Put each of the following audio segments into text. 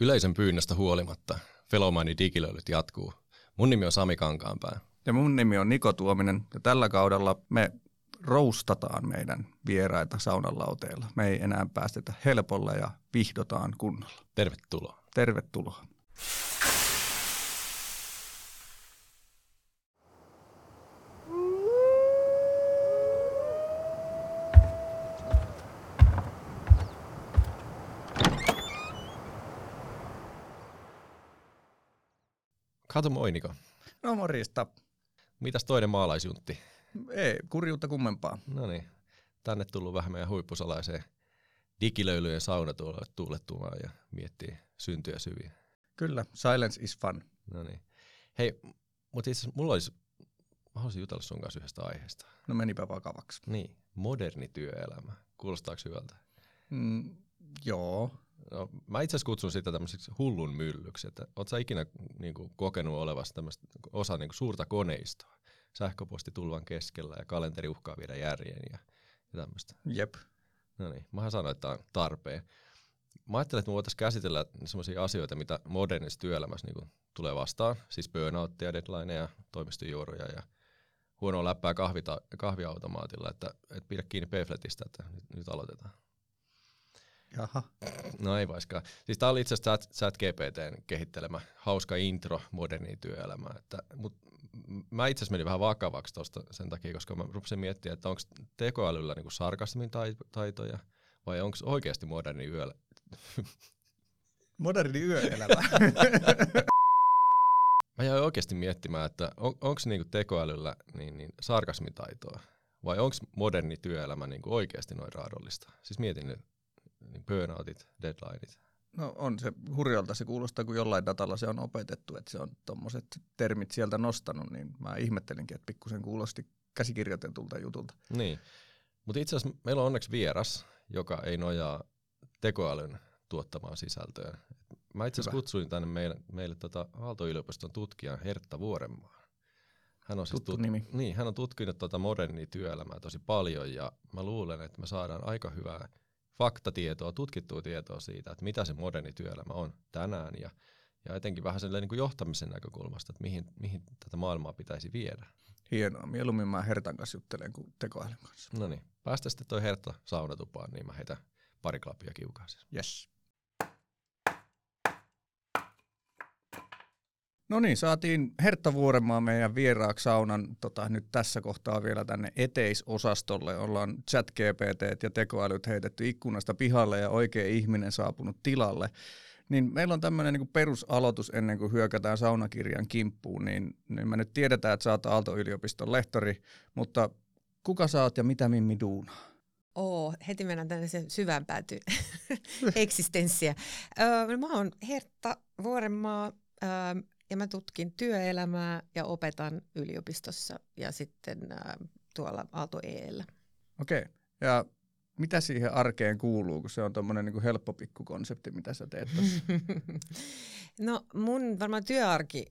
Yleisen pyynnöstä huolimatta Felomaini digilöilyt jatkuu. Mun nimi on Sami Kankaanpää. Ja mun nimi on Niko Tuominen ja tällä kaudella me roustataan meidän vieraita saunan lauteilla. Me ei enää päästetä helpolla ja vihdotaan kunnolla. Tervetuloa. Tervetuloa. Kato moi Niko. No morjesta. Mitäs toinen maalaisjuntti? Ei, kurjuutta kummempaa. No niin, tänne tullut vähän meidän huippusalaiseen digilöilyjen saunatuulettumaan ja miettii syntyjä syviä. Kyllä, silence is fun. No niin. Hei, mutta itse mulla olisi, mä haluaisin jutella sun kanssa yhdestä aiheesta. No menipä vakavaksi. Niin, moderni työelämä. Kuulostaako hyvältä? Mm, joo. No, mä itse asiassa kutsun sitä tämmöiseksi hullun myllyksi, että oot sä ikinä niin kuin, kokenut olevasta tämmöistä osa niin kuin, suurta koneistoa sähköposti tulvan keskellä ja kalenteri uhkaa viedä järjen ja, ja tämmöistä. Jep. No niin, mähän sanoin, että tämä on tarpeen. Mä ajattelin, että me voitaisiin käsitellä sellaisia asioita, mitä modernissa työelämässä niin kuin, tulee vastaan, siis burnouttia, deadlineja, toimistojuoruja ja huonoa läppää kahvita, kahviautomaatilla, että, että pidä kiinni Payfletistä, että nyt, nyt aloitetaan. Jaha. No ei vaiskaan. Siis tää oli itse asiassa chat, chat GPTn kehittelemä hauska intro moderniin työelämään. Että, mut mä itse asiassa menin vähän vakavaksi tosta sen takia, koska mä rupesin miettimään, että onko tekoälyllä niinku sarkasmin taitoja vai onko oikeasti moderni yöllä? Moderni yöelämä. mä jäin oikeasti miettimään, että on, onko niinku tekoälyllä niin, niin sarkasmitaitoa vai onko moderni työelämä niinku oikeasti noin raadollista? Siis mietin nyt, niin burnoutit, deadlineit. No on se hurjalta, se kuulostaa, kun jollain datalla se on opetettu, että se on tuommoiset termit sieltä nostanut, niin mä ihmettelinkin, että pikkusen kuulosti käsikirjoitetulta jutulta. Niin, mutta itse asiassa meillä on onneksi vieras, joka ei nojaa tekoälyn tuottamaan sisältöön. Mä itse asiassa kutsuin tänne meille, meille tota Aalto-yliopiston tutkijan Hertta Vuorenmaa. Hän on, siis tut- nimi. Niin, hän on tutkinut tuota modernia työelämää tosi paljon ja mä luulen, että me saadaan aika hyvää faktatietoa, tutkittua tietoa siitä, että mitä se moderni työelämä on tänään ja, ja etenkin vähän niin kuin johtamisen näkökulmasta, että mihin, mihin tätä maailmaa pitäisi viedä. Hienoa. Mieluummin mä Hertan kanssa juttelen kuin tekoälyn kanssa. No niin. Päästä sitten toi Hertta saunatupaan, niin mä heitän pari klappia kiukaaseen. Yes. No niin, saatiin Hertta Vuorenmaa meidän vieraaksi saunan tota, nyt tässä kohtaa vielä tänne eteisosastolle. Ollaan chat GPT ja tekoälyt heitetty ikkunasta pihalle ja oikea ihminen saapunut tilalle. Niin meillä on tämmöinen niin perusaloitus ennen kuin hyökätään saunakirjan kimppuun, niin, niin me nyt tiedetään, että sä oot Aalto-yliopiston lehtori, mutta kuka sä oot ja mitä Mimmi duunaa? Oo, heti mennään tänne sen syvään päätyyn eksistenssiä. Öö, mä oon Hertta Vuorenmaa, öö, ja mä tutkin työelämää ja opetan yliopistossa ja sitten ää, tuolla Aalto EEllä. Okei. Okay. Ja mitä siihen arkeen kuuluu, kun se on tuommoinen niin helppo pikkukonsepti, mitä sä teet no mun varmaan työarki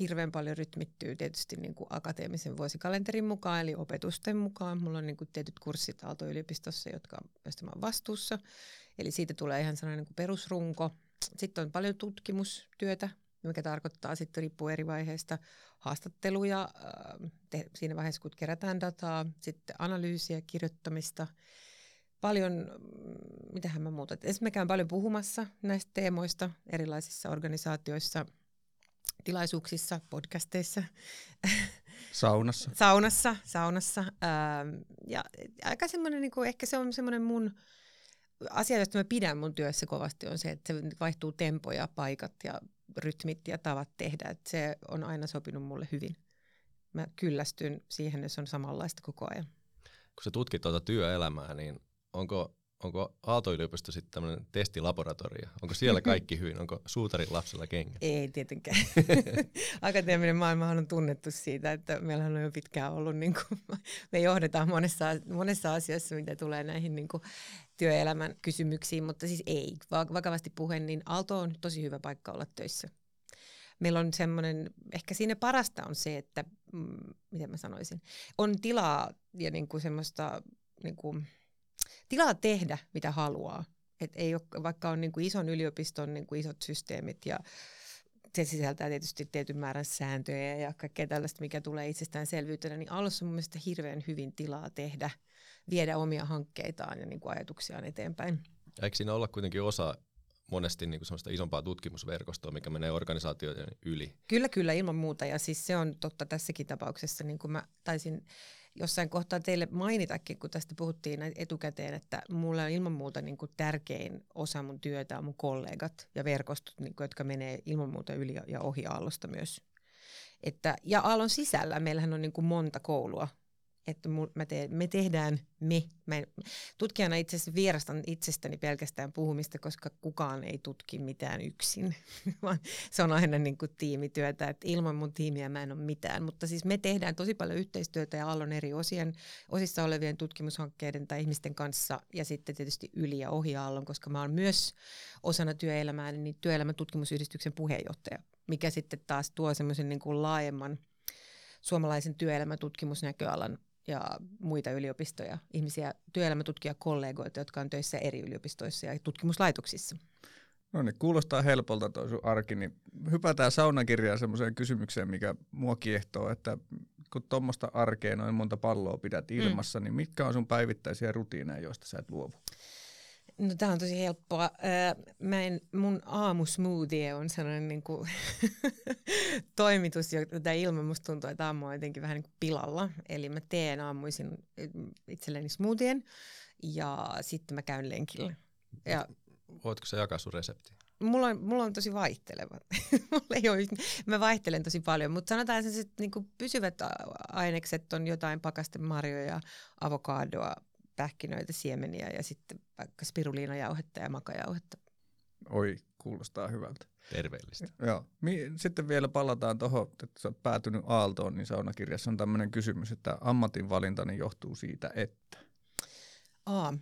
hirveän paljon rytmittyy tietysti niin kuin akateemisen vuosikalenterin mukaan, eli opetusten mukaan. Mulla on niin kuin tietyt kurssit Aalto-yliopistossa, jotka, joista mä oon vastuussa. Eli siitä tulee ihan sellainen niin kuin perusrunko. Sitten on paljon tutkimustyötä, mikä tarkoittaa sitten riippuu eri vaiheista haastatteluja äh, te, siinä vaiheessa, kun kerätään dataa, sitten analyysiä, kirjoittamista, paljon, mm, mitähän mä muuta, esimerkiksi käyn paljon puhumassa näistä teemoista erilaisissa organisaatioissa, tilaisuuksissa, podcasteissa. Saunassa. saunassa, saunassa. Ähm, ja aika semmoinen, niin kuin, ehkä se on semmoinen mun asia, josta mä pidän mun työssä kovasti, on se, että se vaihtuu tempoja, paikat ja rytmit ja tavat tehdä. Että se on aina sopinut mulle hyvin. Mä kyllästyn siihen, se on samanlaista koko ajan. Kun sä tutkit tuota työelämää, niin onko, onko Aalto-yliopisto sitten tämmöinen testilaboratorio? Onko siellä kaikki hyvin? Onko suutarin lapsella kengät? Ei tietenkään. Akateeminen maailmahan on tunnettu siitä, että meillähän on jo pitkään ollut, niin kuin, me johdetaan monessa, monessa asiassa, mitä tulee näihin niin kuin, työelämän kysymyksiin, mutta siis ei. Vakavasti puheen, niin Aalto on tosi hyvä paikka olla töissä. Meillä on semmoinen, ehkä siinä parasta on se, että, mm, miten mä sanoisin, on tilaa ja niin kuin semmoista, niin kuin, tilaa tehdä mitä haluaa. Et ei ole, vaikka on niin kuin ison yliopiston niin kuin isot systeemit ja se sisältää tietysti tietyn määrän sääntöjä ja kaikkea tällaista, mikä tulee itsestäänselvyytenä, niin alussa on mun mielestä hirveän hyvin tilaa tehdä, viedä omia hankkeitaan ja niin kuin ajatuksiaan eteenpäin. Eikö siinä olla kuitenkin osa monesti niin kuin sellaista isompaa tutkimusverkostoa, mikä menee organisaatioiden yli? Kyllä, kyllä, ilman muuta. Ja siis se on totta tässäkin tapauksessa, niin kuin mä taisin jossain kohtaa teille mainitakin, kun tästä puhuttiin etukäteen, että mulla on ilman muuta niin kuin tärkein osa mun työtä on mun kollegat ja verkostot, niin kuin, jotka menee ilman muuta yli ja ohi aallosta myös. Että, ja aallon sisällä meillähän on niin kuin monta koulua, että mä teen, me tehdään me. Mä en, tutkijana itse asiassa vierastan itsestäni pelkästään puhumista, koska kukaan ei tutki mitään yksin, vaan se on aina niin kuin tiimityötä, että ilman mun tiimiä mä en ole mitään. Mutta siis me tehdään tosi paljon yhteistyötä ja Aallon eri osien, osissa olevien tutkimushankkeiden tai ihmisten kanssa ja sitten tietysti yli ja ohi Aallon, koska mä oon myös osana työelämää niin työelämätutkimusyhdistyksen puheenjohtaja, mikä sitten taas tuo semmoisen niin kuin laajemman suomalaisen työelämätutkimusnäköalan ja muita yliopistoja, ihmisiä, työelämätutkijakollegoita, jotka on töissä eri yliopistoissa ja tutkimuslaitoksissa. No niin, kuulostaa helpolta tuo sun arki, niin hypätään saunakirjaan semmoiseen kysymykseen, mikä mua kiehtoo, että kun tuommoista arkea noin monta palloa pidät mm. ilmassa, mm. niin mitkä on sun päivittäisiä rutiineja, joista sä et luovu? No tämä on tosi helppoa. Mä en, mun aamusmoothie on sellainen niin kuin toimitus, jota ilman musta tuntuu, että aamu on jotenkin vähän niin kuin pilalla. Eli mä teen aamuisin itselleni smoothien ja sitten mä käyn lenkillä. Ja, Voitko sä jakaa sun resepti? Mulla on, mulla on tosi vaihteleva. mulla ei ole, mä vaihtelen tosi paljon, mutta sanotaan että niin pysyvät ainekset on jotain pakastemarjoja, avokadoa, pähkinöitä, siemeniä ja sitten vaikka spiruliinajauhetta ja makajauhetta. Oi, kuulostaa hyvältä. Terveellistä. Joo. Sitten vielä palataan tuohon, että sä oot päätynyt Aaltoon, niin saunakirjassa on tämmöinen kysymys, että ammatinvalintani johtuu siitä, että... Aa,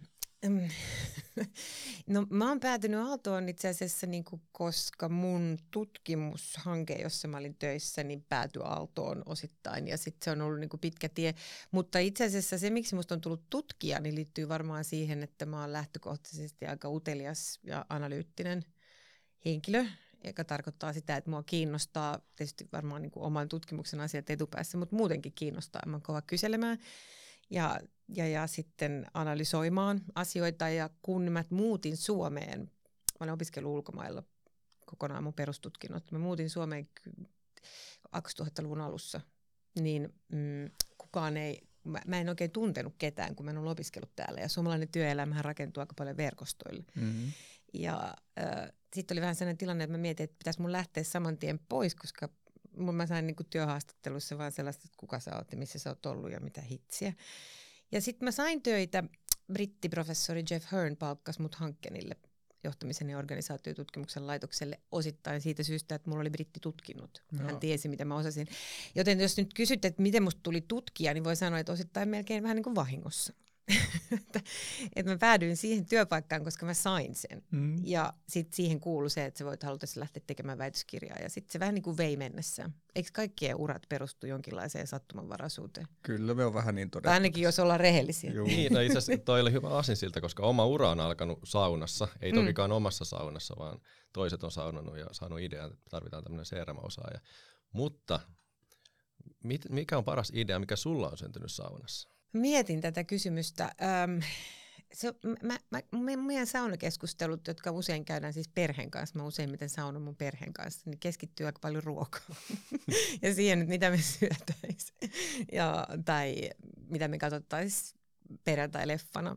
No mä oon päätynyt Aaltoon itse asiassa, niin kuin, koska mun tutkimushanke, jossa mä olin töissä, niin päätyi Aaltoon osittain ja sitten se on ollut niin kuin pitkä tie. Mutta itse asiassa se, miksi musta on tullut tutkija, niin liittyy varmaan siihen, että mä oon lähtökohtaisesti aika utelias ja analyyttinen henkilö, joka tarkoittaa sitä, että mua kiinnostaa tietysti varmaan niin kuin oman tutkimuksen asiat etupäässä, mutta muutenkin kiinnostaa. Mä oon kova kyselemään ja, ja, ja sitten analysoimaan asioita. Ja kun mä muutin Suomeen, mä olen opiskellut ulkomailla kokonaan mun perustutkinnot, mä muutin Suomeen 2000-luvun alussa, niin mm, kukaan ei, mä, mä en oikein tuntenut ketään, kun mä en ollut opiskellut täällä. Ja suomalainen työelämä rakentuu aika paljon verkostoille. Mm-hmm. Ja äh, sitten oli vähän sellainen tilanne, että mä mietin, että pitäisi mun lähteä saman tien pois, koska mä sain niin työhaastattelussa vaan sellaista, että kuka sä oot ja missä sä oot ollut ja mitä hitsiä. Ja sitten mä sain töitä, brittiprofessori Jeff Hearn palkkasi mut Hankkenille johtamisen ja organisaatiotutkimuksen laitokselle osittain siitä syystä, että mulla oli brittitutkinnot. No. Hän tiesi, mitä mä osasin. Joten jos nyt kysytte, että miten musta tuli tutkija, niin voi sanoa, että osittain melkein vähän niin kuin vahingossa. Että, että mä päädyin siihen työpaikkaan, koska mä sain sen. Mm. Ja sitten siihen kuului se, että sä voit halutessa lähteä tekemään väitöskirjaa. Ja sitten se vähän niin kuin vei mennessä. Eikö kaikkien urat perustu jonkinlaiseen sattumanvaraisuuteen? Kyllä me on vähän niin todettu. Tai ainakin jos ollaan rehellisiä. Juu. Niin, no itse asiassa toi oli hyvä siltä, koska oma ura on alkanut saunassa. Ei mm. tokikaan omassa saunassa, vaan toiset on saunannut ja saanut idean, että tarvitaan tämmöinen CRM-osaaja. Mutta mit, mikä on paras idea, mikä sulla on syntynyt saunassa? Mietin tätä kysymystä. Öm, se, mä, mä, meidän saunakeskustelut, jotka usein käydään siis perheen kanssa, mä useimmiten saunan mun perheen kanssa, niin keskittyy aika paljon ruokaan ja siihen, että mitä me syötäisiin ja, tai mitä me katsottaisiin perjantai-leffana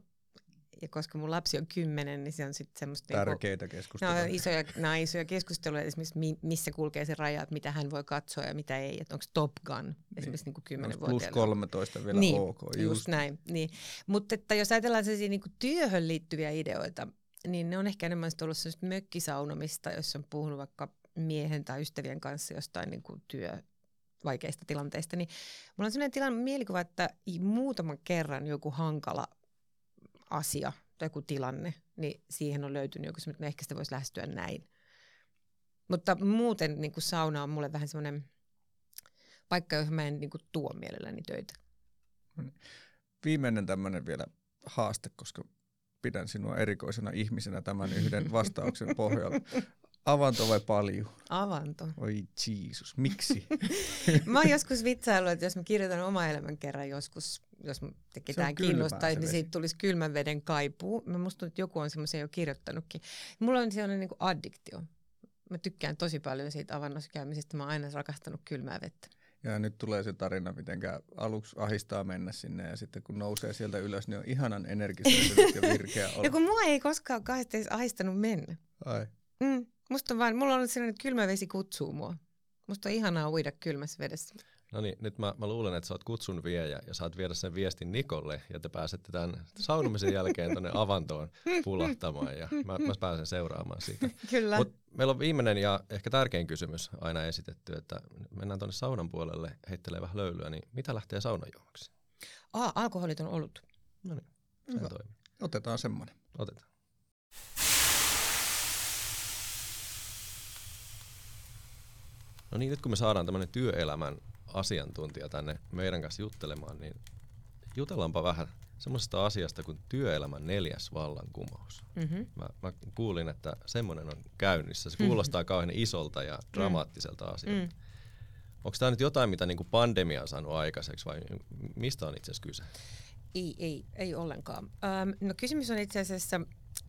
ja koska mun lapsi on kymmenen, niin se on sitten semmoista... Niinku- Tärkeitä niinku, keskusteluja. No, isoja, no, isoja keskusteluja, esimerkiksi missä kulkee se raja, että mitä hän voi katsoa ja mitä ei. Että onko Top Gun niin. esimerkiksi niin. kymmenen Plus 13 vielä niin, ok. Just, just näin. Niin. Mutta että jos ajatellaan sellaisia niin työhön liittyviä ideoita, niin ne on ehkä enemmän ollut sellaista mökkisaunomista, jos on puhunut vaikka miehen tai ystävien kanssa jostain niin kuin työ, vaikeista tilanteista, niin mulla on sellainen tilanne, mielikuva, että muutaman kerran joku hankala asia tai joku tilanne, niin siihen on löytynyt joku että ehkä sitä voisi lähestyä näin. Mutta muuten niin kuin sauna on mulle vähän semmoinen paikka, johon mä en niin kuin, tuo mielelläni töitä. Viimeinen tämmöinen vielä haaste, koska pidän sinua erikoisena ihmisenä tämän yhden vastauksen pohjalta. Avanto vai paljon? Avanto. Oi Jeesus, miksi? mä oon joskus vitsaillut, että jos mä kirjoitan oma elämän kerran joskus, jos ketään kiinnostaisi, niin siitä tulisi kylmän veden kaipuu. Mä musta että joku on semmoisen jo kirjoittanutkin. Mulla on sellainen niin kuin addiktio. Mä tykkään tosi paljon siitä avannossa käymisestä. Mä oon aina rakastanut kylmää vettä. Ja nyt tulee se tarina, miten aluksi ahistaa mennä sinne ja sitten kun nousee sieltä ylös, niin on ihanan energistä ja virkeä olla. Ja kun mua ei koskaan kahdesti ahistanut mennä. Ai. Mm. Musta vaan, mulla on sellainen, että kylmä vesi kutsuu mua. Musta on ihanaa uida kylmässä vedessä. No niin, nyt mä, mä luulen, että sä oot kutsun viejä ja saat viedä sen viestin Nikolle ja te pääsette tämän saunumisen jälkeen tuonne avantoon pulahtamaan ja mä, mä pääsen seuraamaan siitä. Kyllä. Mut meillä on viimeinen ja ehkä tärkein kysymys aina esitetty, että mennään tuonne saunan puolelle, heittelee vähän löylyä, niin mitä lähtee saunajuomaksi? Ah, alkoholit on ollut. No niin, se toimii. Otetaan semmoinen. Otetaan. No niin, nyt kun me saadaan tämmöinen työelämän asiantuntija tänne meidän kanssa juttelemaan, niin jutellaanpa vähän semmoisesta asiasta kuin työelämän neljäs vallankumous. Mm-hmm. Mä, mä kuulin, että semmoinen on käynnissä. Se kuulostaa mm-hmm. kauhean isolta ja mm. dramaattiselta mm. asialta. Mm. Onko tämä nyt jotain, mitä niinku pandemia on saanut aikaiseksi vai mistä on itse asiassa kyse? Ei, ei, ei ollenkaan. Öm, no kysymys on itse asiassa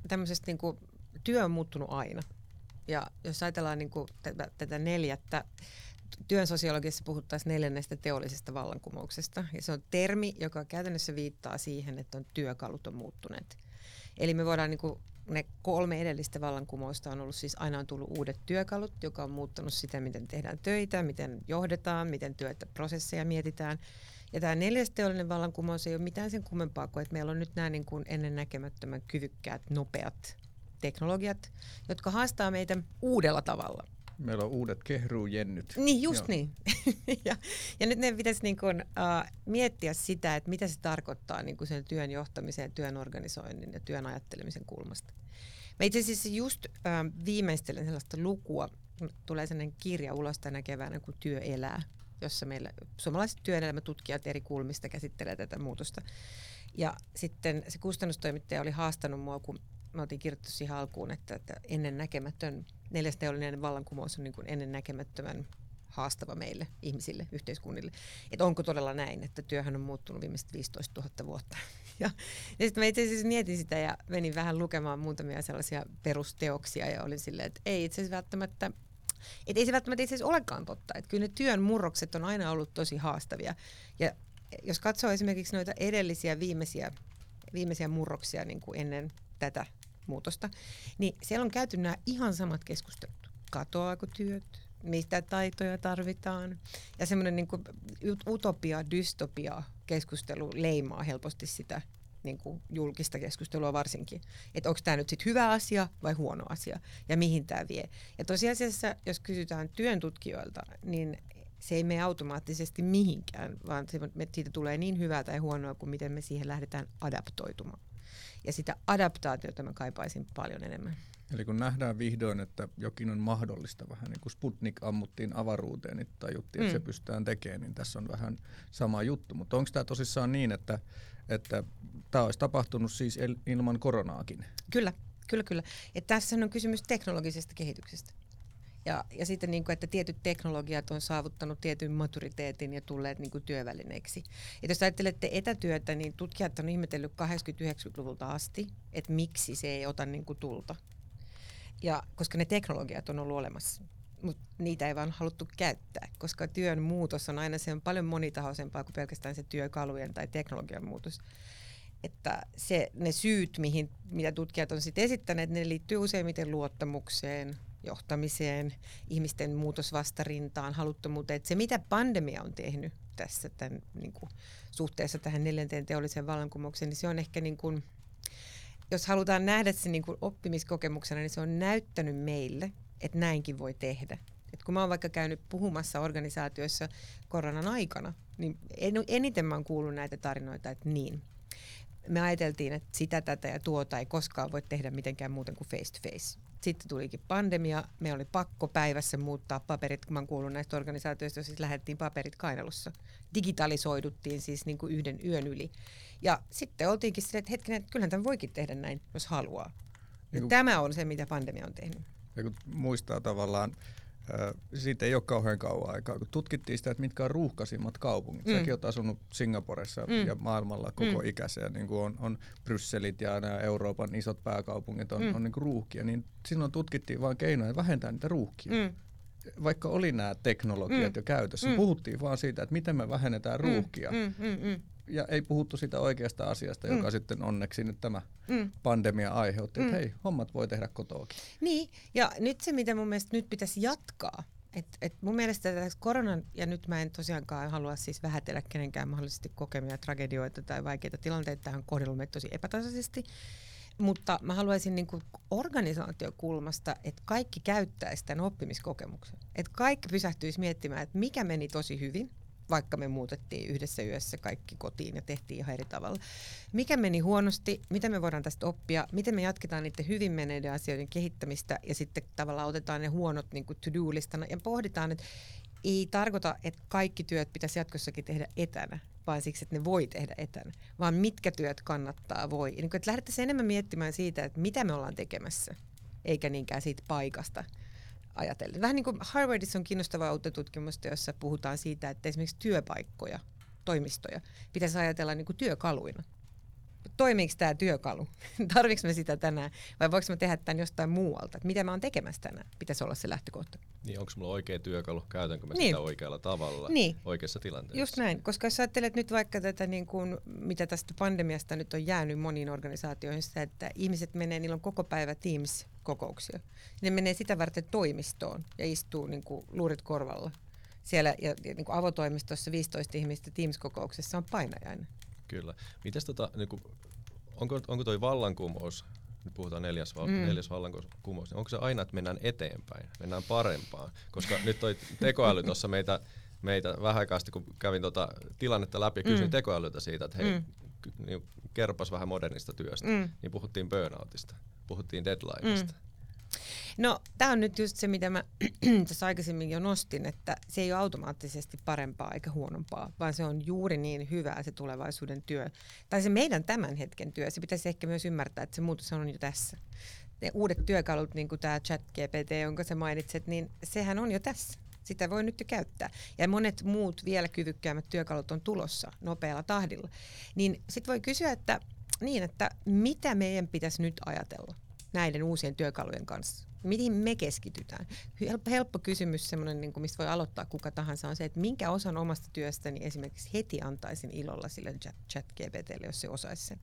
tämmöisestä niinku, työ on muuttunut aina. Ja jos ajatellaan niin kuin tätä, tätä neljättä, työn sosiologiassa puhuttaisiin neljännestä teollisesta vallankumouksesta. Ja se on termi, joka käytännössä viittaa siihen, että on työkalut on muuttuneet. Eli me voidaan niin kuin, ne kolme edellistä vallankumousta on ollut siis aina on tullut uudet työkalut, joka on muuttanut sitä, miten tehdään töitä, miten johdetaan, miten työtä prosesseja mietitään. Ja tämä neljäs teollinen vallankumous ei ole mitään sen kummempaa kuin, että meillä on nyt nämä niin kuin ennen näkemättömän kyvykkäät, nopeat teknologiat, jotka haastaa meitä uudella tavalla. Meillä on uudet kehruujennyt. Niin, just Joo. niin. ja, ja nyt ne pitäisi niin kuin, uh, miettiä sitä, että mitä se tarkoittaa niin sen työn johtamisen, työn organisoinnin ja työn ajattelemisen kulmasta. Mä itse asiassa just uh, viimeistelen sellaista lukua, tulee sellainen kirja ulos tänä keväänä kuin Työ elää, jossa meillä suomalaiset työelämätutkijat eri kulmista käsittelee tätä muutosta. Ja sitten se kustannustoimittaja oli haastanut mua, kun me oltiin kirjoittu siihen alkuun, että, että ennen näkemätön, neljäs teollinen vallankumous on niin kuin ennen näkemättömän haastava meille, ihmisille, yhteiskunnille. Että onko todella näin, että työhän on muuttunut viimeiset 15 000 vuotta. Ja, ja sitten mä itse asiassa mietin sitä ja menin vähän lukemaan muutamia sellaisia perusteoksia ja olin silleen, että ei itse asiassa välttämättä et ei se välttämättä itse asiassa olekaan totta. Että kyllä ne työn murrokset on aina ollut tosi haastavia. Ja jos katsoo esimerkiksi noita edellisiä viimeisiä, viimeisiä murroksia niin kuin ennen tätä muutosta, niin siellä on käyty nämä ihan samat keskustelut. Katoaako työt? Mistä taitoja tarvitaan? Ja semmoinen niin utopia, dystopia keskustelu leimaa helposti sitä niin kuin julkista keskustelua varsinkin. Että onko tämä nyt sit hyvä asia vai huono asia ja mihin tämä vie. Ja tosiasiassa, jos kysytään työntutkijoilta, niin se ei mene automaattisesti mihinkään, vaan se, siitä tulee niin hyvää tai huonoa kuin miten me siihen lähdetään adaptoitumaan. Ja sitä adaptaatiota mä kaipaisin paljon enemmän. Eli kun nähdään vihdoin, että jokin on mahdollista, vähän niin kuin Sputnik ammuttiin avaruuteen, niin tajuttiin, että mm. se pystytään tekemään, niin tässä on vähän sama juttu. Mutta onko tämä tosissaan niin, että, että tämä olisi tapahtunut siis ilman koronaakin? Kyllä, kyllä, kyllä. Ja tässä on kysymys teknologisesta kehityksestä. Ja, ja sitten, niin kuin, että tietyt teknologiat on saavuttanut tietyn maturiteetin ja tulleet niin kuin työvälineeksi. Et jos ajattelette etätyötä, niin tutkijat on ihmetellyt 80-90-luvulta asti, että miksi se ei ota niin kuin tulta. Ja koska ne teknologiat on ollut olemassa, mutta niitä ei vaan haluttu käyttää, koska työn muutos on aina se on paljon monitahoisempaa kuin pelkästään se työkalujen tai teknologian muutos että se, ne syyt, mihin, mitä tutkijat on sitten esittäneet, ne liittyy useimmiten luottamukseen, johtamiseen, ihmisten muutosvastarintaan, haluttomuuteen. Että se, mitä pandemia on tehnyt tässä tämän, niin kuin, suhteessa tähän neljänteen teolliseen vallankumoukseen, niin se on ehkä niin kuin, jos halutaan nähdä se niin kuin oppimiskokemuksena, niin se on näyttänyt meille, että näinkin voi tehdä. Et kun mä oon vaikka käynyt puhumassa organisaatioissa koronan aikana, niin eniten mä oon kuullut näitä tarinoita, että niin, me ajateltiin, että sitä, tätä ja tuota ei koskaan voi tehdä mitenkään muuten kuin face to face. Sitten tulikin pandemia, me oli pakko päivässä muuttaa paperit, kun mä kuulun näistä organisaatioista, siis lähdettiin paperit kainalossa. Digitalisoiduttiin siis niin kuin yhden yön yli. Ja sitten oltiinkin silleen, että hetkinen, että kyllähän tämän voikin tehdä näin, jos haluaa. Niin kun, tämä on se, mitä pandemia on tehnyt. Ja kun muistaa tavallaan, siitä ei ole kauhean kauan aikaa, kun tutkittiin sitä, että mitkä on ruuhkaisimmat kaupungit. Mm. Säkin olet asunut Singaporessa mm. ja maailmalla koko mm. ikäisiä, niin kuin on, on Brysselit ja nämä Euroopan isot pääkaupungit on, mm. on niin kuin ruuhkia, niin silloin tutkittiin vain keinoja vähentää niitä ruuhkia. Mm. Vaikka oli nämä teknologiat mm. jo käytössä, mm. puhuttiin vaan siitä, että miten me vähennetään mm. ruuhkia. Mm. Mm. Mm ja ei puhuttu sitä oikeasta asiasta, mm. joka sitten onneksi nyt tämä mm. pandemia aiheutti, että mm. hei, hommat voi tehdä kotoakin. Niin, ja nyt se, mitä mun mielestä nyt pitäisi jatkaa, et, et mun mielestä koronan, ja nyt mä en tosiaankaan halua siis vähätellä kenenkään mahdollisesti kokemia tragedioita tai vaikeita tilanteita, tähän kohdelumme tosi epätasaisesti, mutta mä haluaisin niin kuin organisaatiokulmasta, että kaikki käyttäisi tämän oppimiskokemuksen. Että kaikki pysähtyisi miettimään, että mikä meni tosi hyvin, vaikka me muutettiin yhdessä yössä kaikki kotiin ja tehtiin ihan eri tavalla. Mikä meni huonosti, mitä me voidaan tästä oppia, miten me jatketaan niiden hyvin menneiden asioiden kehittämistä ja sitten tavallaan otetaan ne huonot niin to-do-listana ja pohditaan, että ei tarkoita, että kaikki työt pitäisi jatkossakin tehdä etänä, vaan siksi, että ne voi tehdä etänä, vaan mitkä työt kannattaa voi. Niin että lähdettäisiin enemmän miettimään siitä, että mitä me ollaan tekemässä, eikä niinkään siitä paikasta ajatellen. Vähän niin kuin Harvardissa on kiinnostavaa uutta tutkimusta, jossa puhutaan siitä, että esimerkiksi työpaikkoja, toimistoja pitäisi ajatella niin kuin työkaluina. Toimiiko tämä työkalu? Tarvitsetko me sitä tänään? Vai voiko me tehdä tämän jostain muualta? mitä mä oon tekemässä tänään? Pitäisi olla se lähtökohta. Niin, onko mulla oikea työkalu? Käytänkö mä niin. sitä oikealla tavalla niin. oikeassa tilanteessa? Just näin, koska jos ajattelet nyt vaikka tätä, niin kuin, mitä tästä pandemiasta nyt on jäänyt moniin organisaatioihin, että ihmiset menee, niillä on koko päivä Teams-kokouksia. Ne menee sitä varten toimistoon ja istuu niin kuin luurit korvalla. Siellä ja, ja niin kuin avotoimistossa 15 ihmistä Teams-kokouksessa on painajainen. Kyllä. Mites tota, niin kuin, onko, onko toi vallankumous nyt puhutaan neljäs, val- mm. neljäs vallankumous, niin onko se aina, että mennään eteenpäin, mennään parempaan? Koska nyt toi tekoäly tuossa meitä, meitä vähän aikaa sitten, kun kävin tota tilannetta läpi ja kysyin mm. tekoälyltä siitä, että hei, mm. niin kerpas vähän modernista työstä, mm. niin puhuttiin burnoutista, puhuttiin deadlineista. Mm. No, tämä on nyt just se, mitä mä tässä aikaisemmin jo nostin, että se ei ole automaattisesti parempaa eikä huonompaa, vaan se on juuri niin hyvää se tulevaisuuden työ. Tai se meidän tämän hetken työ. Se pitäisi ehkä myös ymmärtää, että se muutos on jo tässä. Ne uudet työkalut, niin kuin tämä chat GPT, jonka sä mainitset, niin sehän on jo tässä. Sitä voi nyt jo käyttää. Ja monet muut vielä kyvykkäämmät työkalut on tulossa nopealla tahdilla. Niin sitten voi kysyä, että niin, että mitä meidän pitäisi nyt ajatella? Näiden uusien työkalujen kanssa? Mihin me keskitytään? Helppo, helppo kysymys, semmoinen, niin kuin mistä voi aloittaa kuka tahansa, on se, että minkä osan omasta työstäni esimerkiksi heti antaisin ilolla sille chat GPTlle, jos se osaisi sen.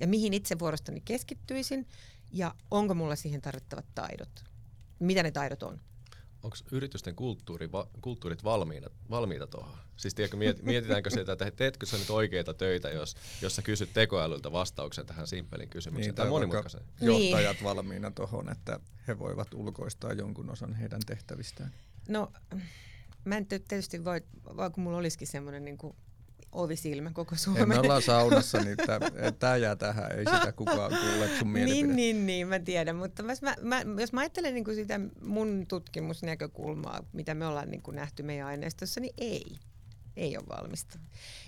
Ja mihin itse vuorostani keskittyisin ja onko mulla siihen tarvittavat taidot? Mitä ne taidot on? Onko yritysten kulttuuri, va, kulttuurit valmiina, valmiita tuohon? Siis tiedätkö, mietitäänkö sitä, että teetkö sä nyt oikeita töitä, jos, jos sä kysyt tekoälyltä vastauksen tähän simppelin kysymykseen niin, tai monimutkaiseen? Johtajat niin. valmiina tuohon, että he voivat ulkoistaa jonkun osan heidän tehtävistään. No, mä en tietysti voi, vaikka mulla olisikin semmoinen niin ovisilmä koko Suomen. me ollaan saunassa, niin tämä jää tähän, ei sitä kukaan kuule sun mielipide. Niin, niin, niin, mä tiedän, mutta mä, mä, jos mä ajattelen niin kuin sitä mun tutkimusnäkökulmaa, mitä me ollaan niin kuin nähty meidän aineistossa, niin ei ei ole valmista.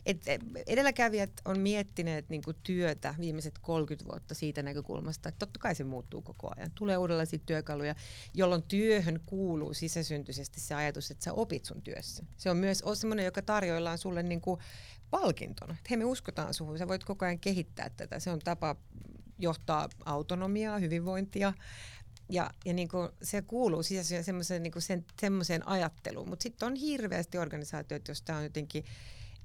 Et edelläkävijät on miettineet niin kuin työtä viimeiset 30 vuotta siitä näkökulmasta, että totta kai se muuttuu koko ajan. Tulee uudenlaisia työkaluja, jolloin työhön kuuluu sisäsyntyisesti se ajatus, että sä opit sun työssä. Se on myös sellainen, joka tarjoillaan sulle niin kuin palkintona. Että hei, me uskotaan suhun, sä voit koko ajan kehittää tätä. Se on tapa johtaa autonomiaa, hyvinvointia, ja, ja niin kuin se kuuluu siis semmoiseen, niin sen, semmoiseen ajatteluun, mutta sitten on hirveästi organisaatioita, tämä on jotenkin,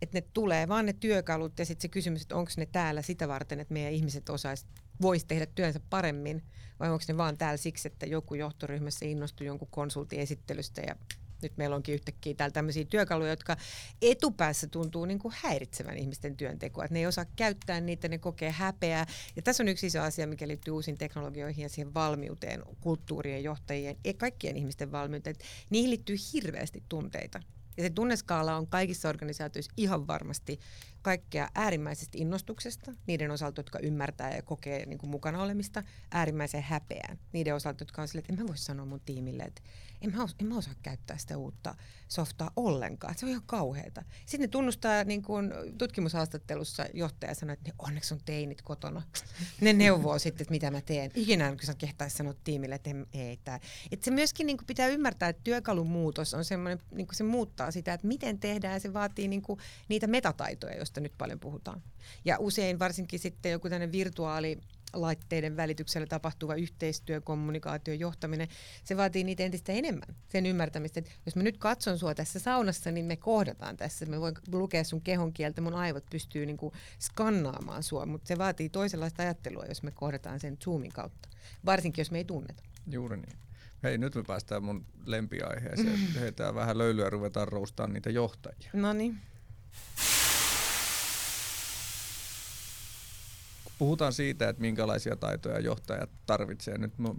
että ne tulee vaan ne työkalut ja sitten se kysymys, että onko ne täällä sitä varten, että meidän ihmiset osais, voisi tehdä työnsä paremmin, vai onko ne vaan täällä siksi, että joku johtoryhmässä innostuu jonkun konsultin esittelystä ja nyt meillä onkin yhtäkkiä täällä tämmöisiä työkaluja, jotka etupäässä tuntuu niin kuin häiritsevän ihmisten työntekoa. Että ne ei osaa käyttää niitä, ne kokee häpeää. Ja tässä on yksi iso asia, mikä liittyy uusiin teknologioihin ja siihen valmiuteen, kulttuurien johtajien kaikkien ihmisten valmiuteen. Että niihin liittyy hirveästi tunteita. Ja se tunneskaala on kaikissa organisaatioissa ihan varmasti kaikkea äärimmäisestä innostuksesta, niiden osalta, jotka ymmärtää ja kokee niin kuin mukana olemista, äärimmäiseen häpeään. Niiden osalta, jotka on silleen, että en mä voi sanoa mun tiimille, että en mä, en mä osaa käyttää sitä uutta softaa ollenkaan. Se on ihan kauheata. Sitten ne tunnustaa niin kuin tutkimushaastattelussa johtaja sanoi, että ne onneksi on teinit kotona. Ne neuvoo sitten, että mitä mä teen. Ikinä en kyllä kehtaisi sanoa tiimille, että ei. Tää. Että se myöskin niin kuin pitää ymmärtää, että työkalun muutos on semmoinen, niin kuin se muuttaa sitä, että miten tehdään. Se vaatii niin kuin niitä metataitoja, joista nyt paljon puhutaan. Ja usein varsinkin sitten joku tämmöinen virtuaali laitteiden välityksellä tapahtuva yhteistyö, kommunikaatio, johtaminen, se vaatii niitä entistä enemmän, sen ymmärtämistä, että jos mä nyt katson sua tässä saunassa, niin me kohdataan tässä, me voin lukea sun kehon kieltä, mun aivot pystyy niinku skannaamaan sua, mutta se vaatii toisenlaista ajattelua, jos me kohdataan sen Zoomin kautta, varsinkin jos me ei tunneta. Juuri niin. Hei, nyt me päästään mun lempiaiheeseen. Heitään vähän löylyä ja ruvetaan roustamaan niitä johtajia. No niin. Puhutaan siitä, että minkälaisia taitoja johtajat tarvitsee. Nyt mä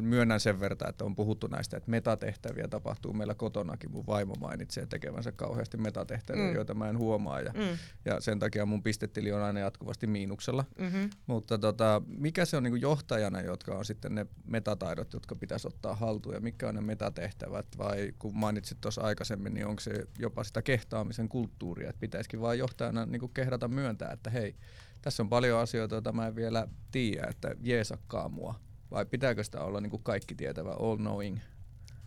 myönnän sen verran, että on puhuttu näistä, että metatehtäviä tapahtuu meillä kotonakin. Mun vaimo mainitsee tekevänsä kauheasti metatehtäviä, mm. joita mä en huomaa. Ja, mm. ja sen takia mun pistetili on aina jatkuvasti miinuksella. Mm-hmm. Mutta tota, mikä se on niin johtajana, jotka on sitten ne metataidot, jotka pitäisi ottaa haltuun ja mikä on ne metatehtävät? Vai kun mainitsit tuossa aikaisemmin, niin onko se jopa sitä kehtaamisen kulttuuria, että pitäisikin vaan johtajana niin kehdata myöntää, että hei, tässä on paljon asioita, joita mä en vielä tiedä, että jeesakkaa mua. Vai pitääkö sitä olla niin kuin kaikki tietävä, all knowing?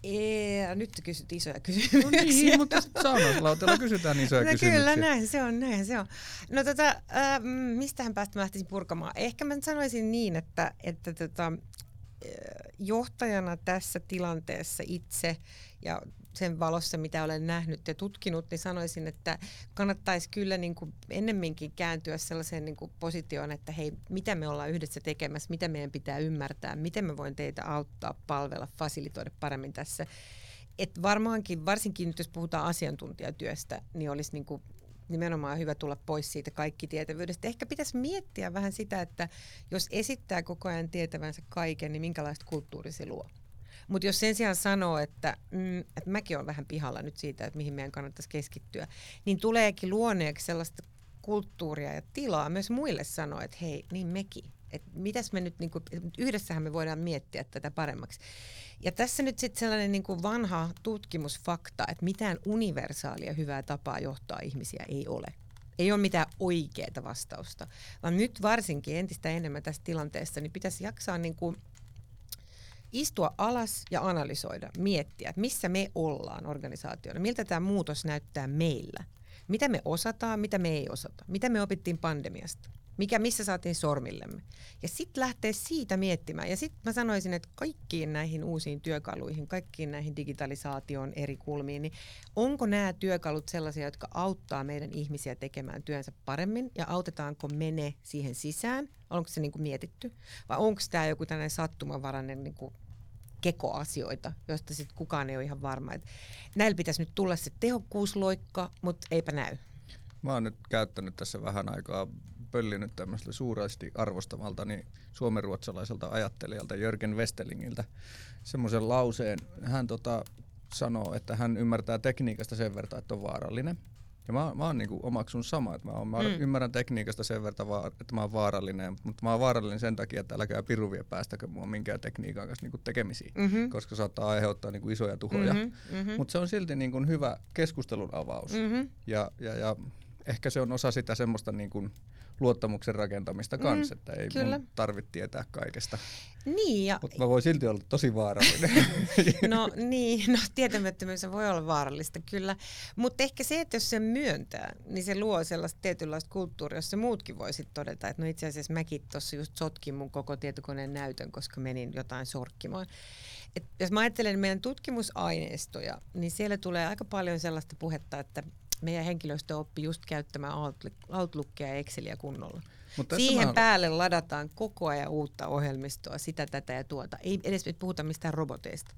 Ee, nyt kysyt isoja kysymyksiä. No niin, mutta saunauslautella kysytään isoja no kysymyksiä. Kyllä, näin se on, näin se on. No tota, äh, mistähän päästä mä lähtisin purkamaan? Ehkä mä sanoisin niin, että, että tota, johtajana tässä tilanteessa itse ja sen valossa, mitä olen nähnyt ja tutkinut, niin sanoisin, että kannattaisi kyllä niin kuin ennemminkin kääntyä sellaiseen niin kuin positioon, että hei, mitä me ollaan yhdessä tekemässä, mitä meidän pitää ymmärtää, miten me voin teitä auttaa, palvella, fasilitoida paremmin tässä. Et varmaankin, varsinkin nyt jos puhutaan asiantuntijatyöstä, niin olisi niin kuin nimenomaan hyvä tulla pois siitä kaikki tietävyydestä. Ehkä pitäisi miettiä vähän sitä, että jos esittää koko ajan tietävänsä kaiken, niin minkälaista kulttuuri se luo. Mutta jos sen sijaan sanoo, että, mm, että mäkin olen vähän pihalla nyt siitä, että mihin meidän kannattaisi keskittyä, niin tuleekin luoneeksi sellaista kulttuuria ja tilaa myös muille sanoa, että hei, niin mekin. Että mitäs me nyt, niin kuin, yhdessähän me voidaan miettiä tätä paremmaksi. Ja tässä nyt sitten sellainen niin kuin vanha tutkimusfakta, että mitään universaalia hyvää tapaa johtaa ihmisiä ei ole. Ei ole mitään oikeaa vastausta, vaan nyt varsinkin entistä enemmän tässä tilanteessa niin pitäisi jaksaa niin kuin istua alas ja analysoida, miettiä, että missä me ollaan organisaationa, miltä tämä muutos näyttää meillä, mitä me osataan, mitä me ei osata, mitä me opittiin pandemiasta, mikä, missä saatiin sormillemme. Ja sitten lähtee siitä miettimään. Ja sitten mä sanoisin, että kaikkiin näihin uusiin työkaluihin, kaikkiin näihin digitalisaation eri kulmiin, niin onko nämä työkalut sellaisia, jotka auttaa meidän ihmisiä tekemään työnsä paremmin ja autetaanko me ne siihen sisään? Onko se niin kuin mietitty? Vai onko tämä joku tällainen sattumanvarainen niin kuin kekoasioita, joista sitten kukaan ei ole ihan varma. Et näillä pitäisi nyt tulla se tehokkuusloikka, mutta eipä näy. Mä oon nyt käyttänyt tässä vähän aikaa pöllinyt tämmöistä suuresti arvostamalta niin suomenruotsalaiselta ajattelijalta Jörgen Westelingiltä semmoisen lauseen. Hän tota, sanoo, että hän ymmärtää tekniikasta sen verran, että on vaarallinen. Ja mä, mä oon niinku omaksun sama, että mä, oon, mä mm. ymmärrän tekniikasta sen verran, että mä oon vaarallinen, mutta mä oon vaarallinen sen takia, että älkää piruvia päästäkö mua minkään tekniikan kanssa niinku tekemisiin, mm-hmm. koska saattaa aiheuttaa niinku isoja tuhoja. Mm-hmm. Mm-hmm. Mutta se on silti niinku hyvä keskustelun avaus. Mm-hmm. Ja, ja, ja ehkä se on osa sitä semmoista niinku luottamuksen rakentamista kanssa, mm, että ei kyllä. mun tarvitse tietää kaikesta. Niin, ja... Mutta mä voin silti olla tosi vaarallinen. no niin, no tietämättömyys voi olla vaarallista kyllä, mutta ehkä se, että jos se myöntää, niin se luo sellaista tietynlaista kulttuuria, jossa muutkin voisit todeta, että no itse asiassa mäkin tuossa just sotkin mun koko tietokoneen näytön, koska menin jotain sorkkimaan. Et jos mä ajattelen meidän tutkimusaineistoja, niin siellä tulee aika paljon sellaista puhetta, että meidän henkilöstö oppi just käyttämään Outlookia ja Exceliä kunnolla. Mutta Siihen mä... päälle ladataan koko ajan uutta ohjelmistoa, sitä, tätä ja tuota. Ei edes puhuta mistään roboteista.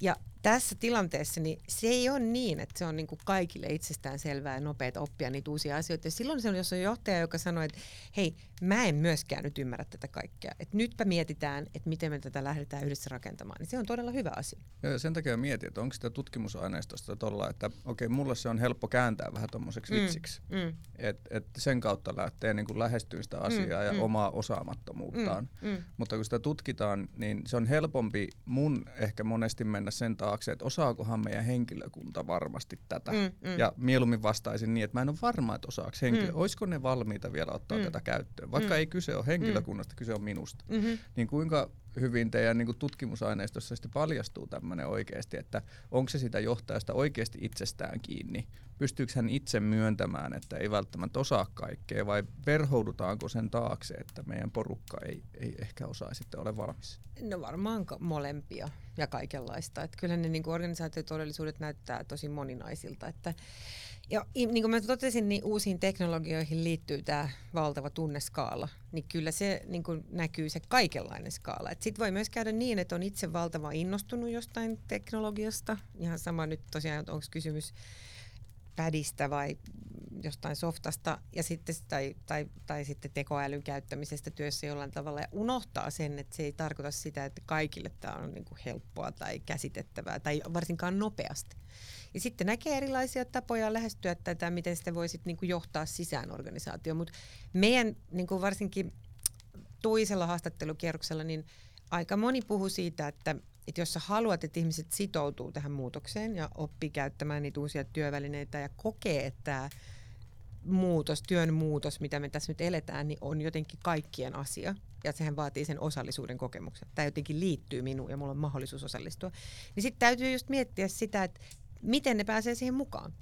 Ja tässä tilanteessa niin se ei ole niin, että se on niin kuin kaikille itsestään selvää ja nopeaa oppia niitä uusia asioita. Ja silloin se on, jos on johtaja, joka sanoo, että hei, mä en myöskään nyt ymmärrä tätä kaikkea. Että nytpä mietitään, että miten me tätä lähdetään yhdessä rakentamaan. Niin se on todella hyvä asia. Ja sen takia mietin, että onko sitä tutkimusaineistosta tuolla, että okei, mulle se on helppo kääntää vähän tuommoiseksi mm, vitsiksi. Mm. Että et sen kautta lähtee niin kuin lähestyä sitä asiaa mm, ja mm. omaa osaamattomuuttaan. Mm, mm. Mutta kun sitä tutkitaan, niin se on helpompi mun ehkä monesti mennä sen taakse, että osaakohan meidän henkilökunta varmasti tätä. Mm, mm. Ja mieluummin vastaisin niin, että mä en ole varma, että osaako henkilö. Mm. Olisiko ne valmiita vielä ottaa mm. tätä käyttöön? Vaikka mm. ei kyse ole henkilökunnasta, mm. kyse on minusta. Mm-hmm. Niin kuinka hyvin teidän niin kuin tutkimusaineistossa sitten paljastuu tämmöinen oikeasti, että onko se sitä johtajasta oikeasti itsestään kiinni? Pystyykö hän itse myöntämään, että ei välttämättä osaa kaikkea vai verhoudutaanko sen taakse, että meidän porukka ei, ei ehkä osaa sitten ole valmis? No varmaan molempia ja kaikenlaista. Että kyllä ne niin organisaatiotodellisuudet näyttää tosi moninaisilta. Että ja niin kuin mä totesin, niin uusiin teknologioihin liittyy tämä valtava tunneskaala. Niin kyllä se niin kuin näkyy se kaikenlainen skaala. Sitten voi myös käydä niin, että on itse valtava innostunut jostain teknologiasta. Ihan sama nyt tosiaan, onko kysymys pädistä vai jostain softasta ja sitten, tai, tai, tai sitten tekoälyn käyttämisestä työssä jollain tavalla ja unohtaa sen, että se ei tarkoita sitä, että kaikille tämä on niin kuin helppoa tai käsitettävää tai varsinkaan nopeasti. Ja sitten näkee erilaisia tapoja lähestyä tätä, miten sitä voi sitten niin johtaa sisään organisaatioon. Mutta meidän niin kuin varsinkin toisella haastattelukierroksella, niin aika moni puhuu siitä, että, että jos sä haluat, että ihmiset sitoutuu tähän muutokseen ja oppii käyttämään niitä uusia työvälineitä ja kokee, että tämä muutos, työn muutos, mitä me tässä nyt eletään, niin on jotenkin kaikkien asia. Ja sehän vaatii sen osallisuuden kokemuksen. Tämä jotenkin liittyy minuun ja mulla on mahdollisuus osallistua. Niin sitten täytyy just miettiä sitä, että miten ne pääsee siihen mukaan.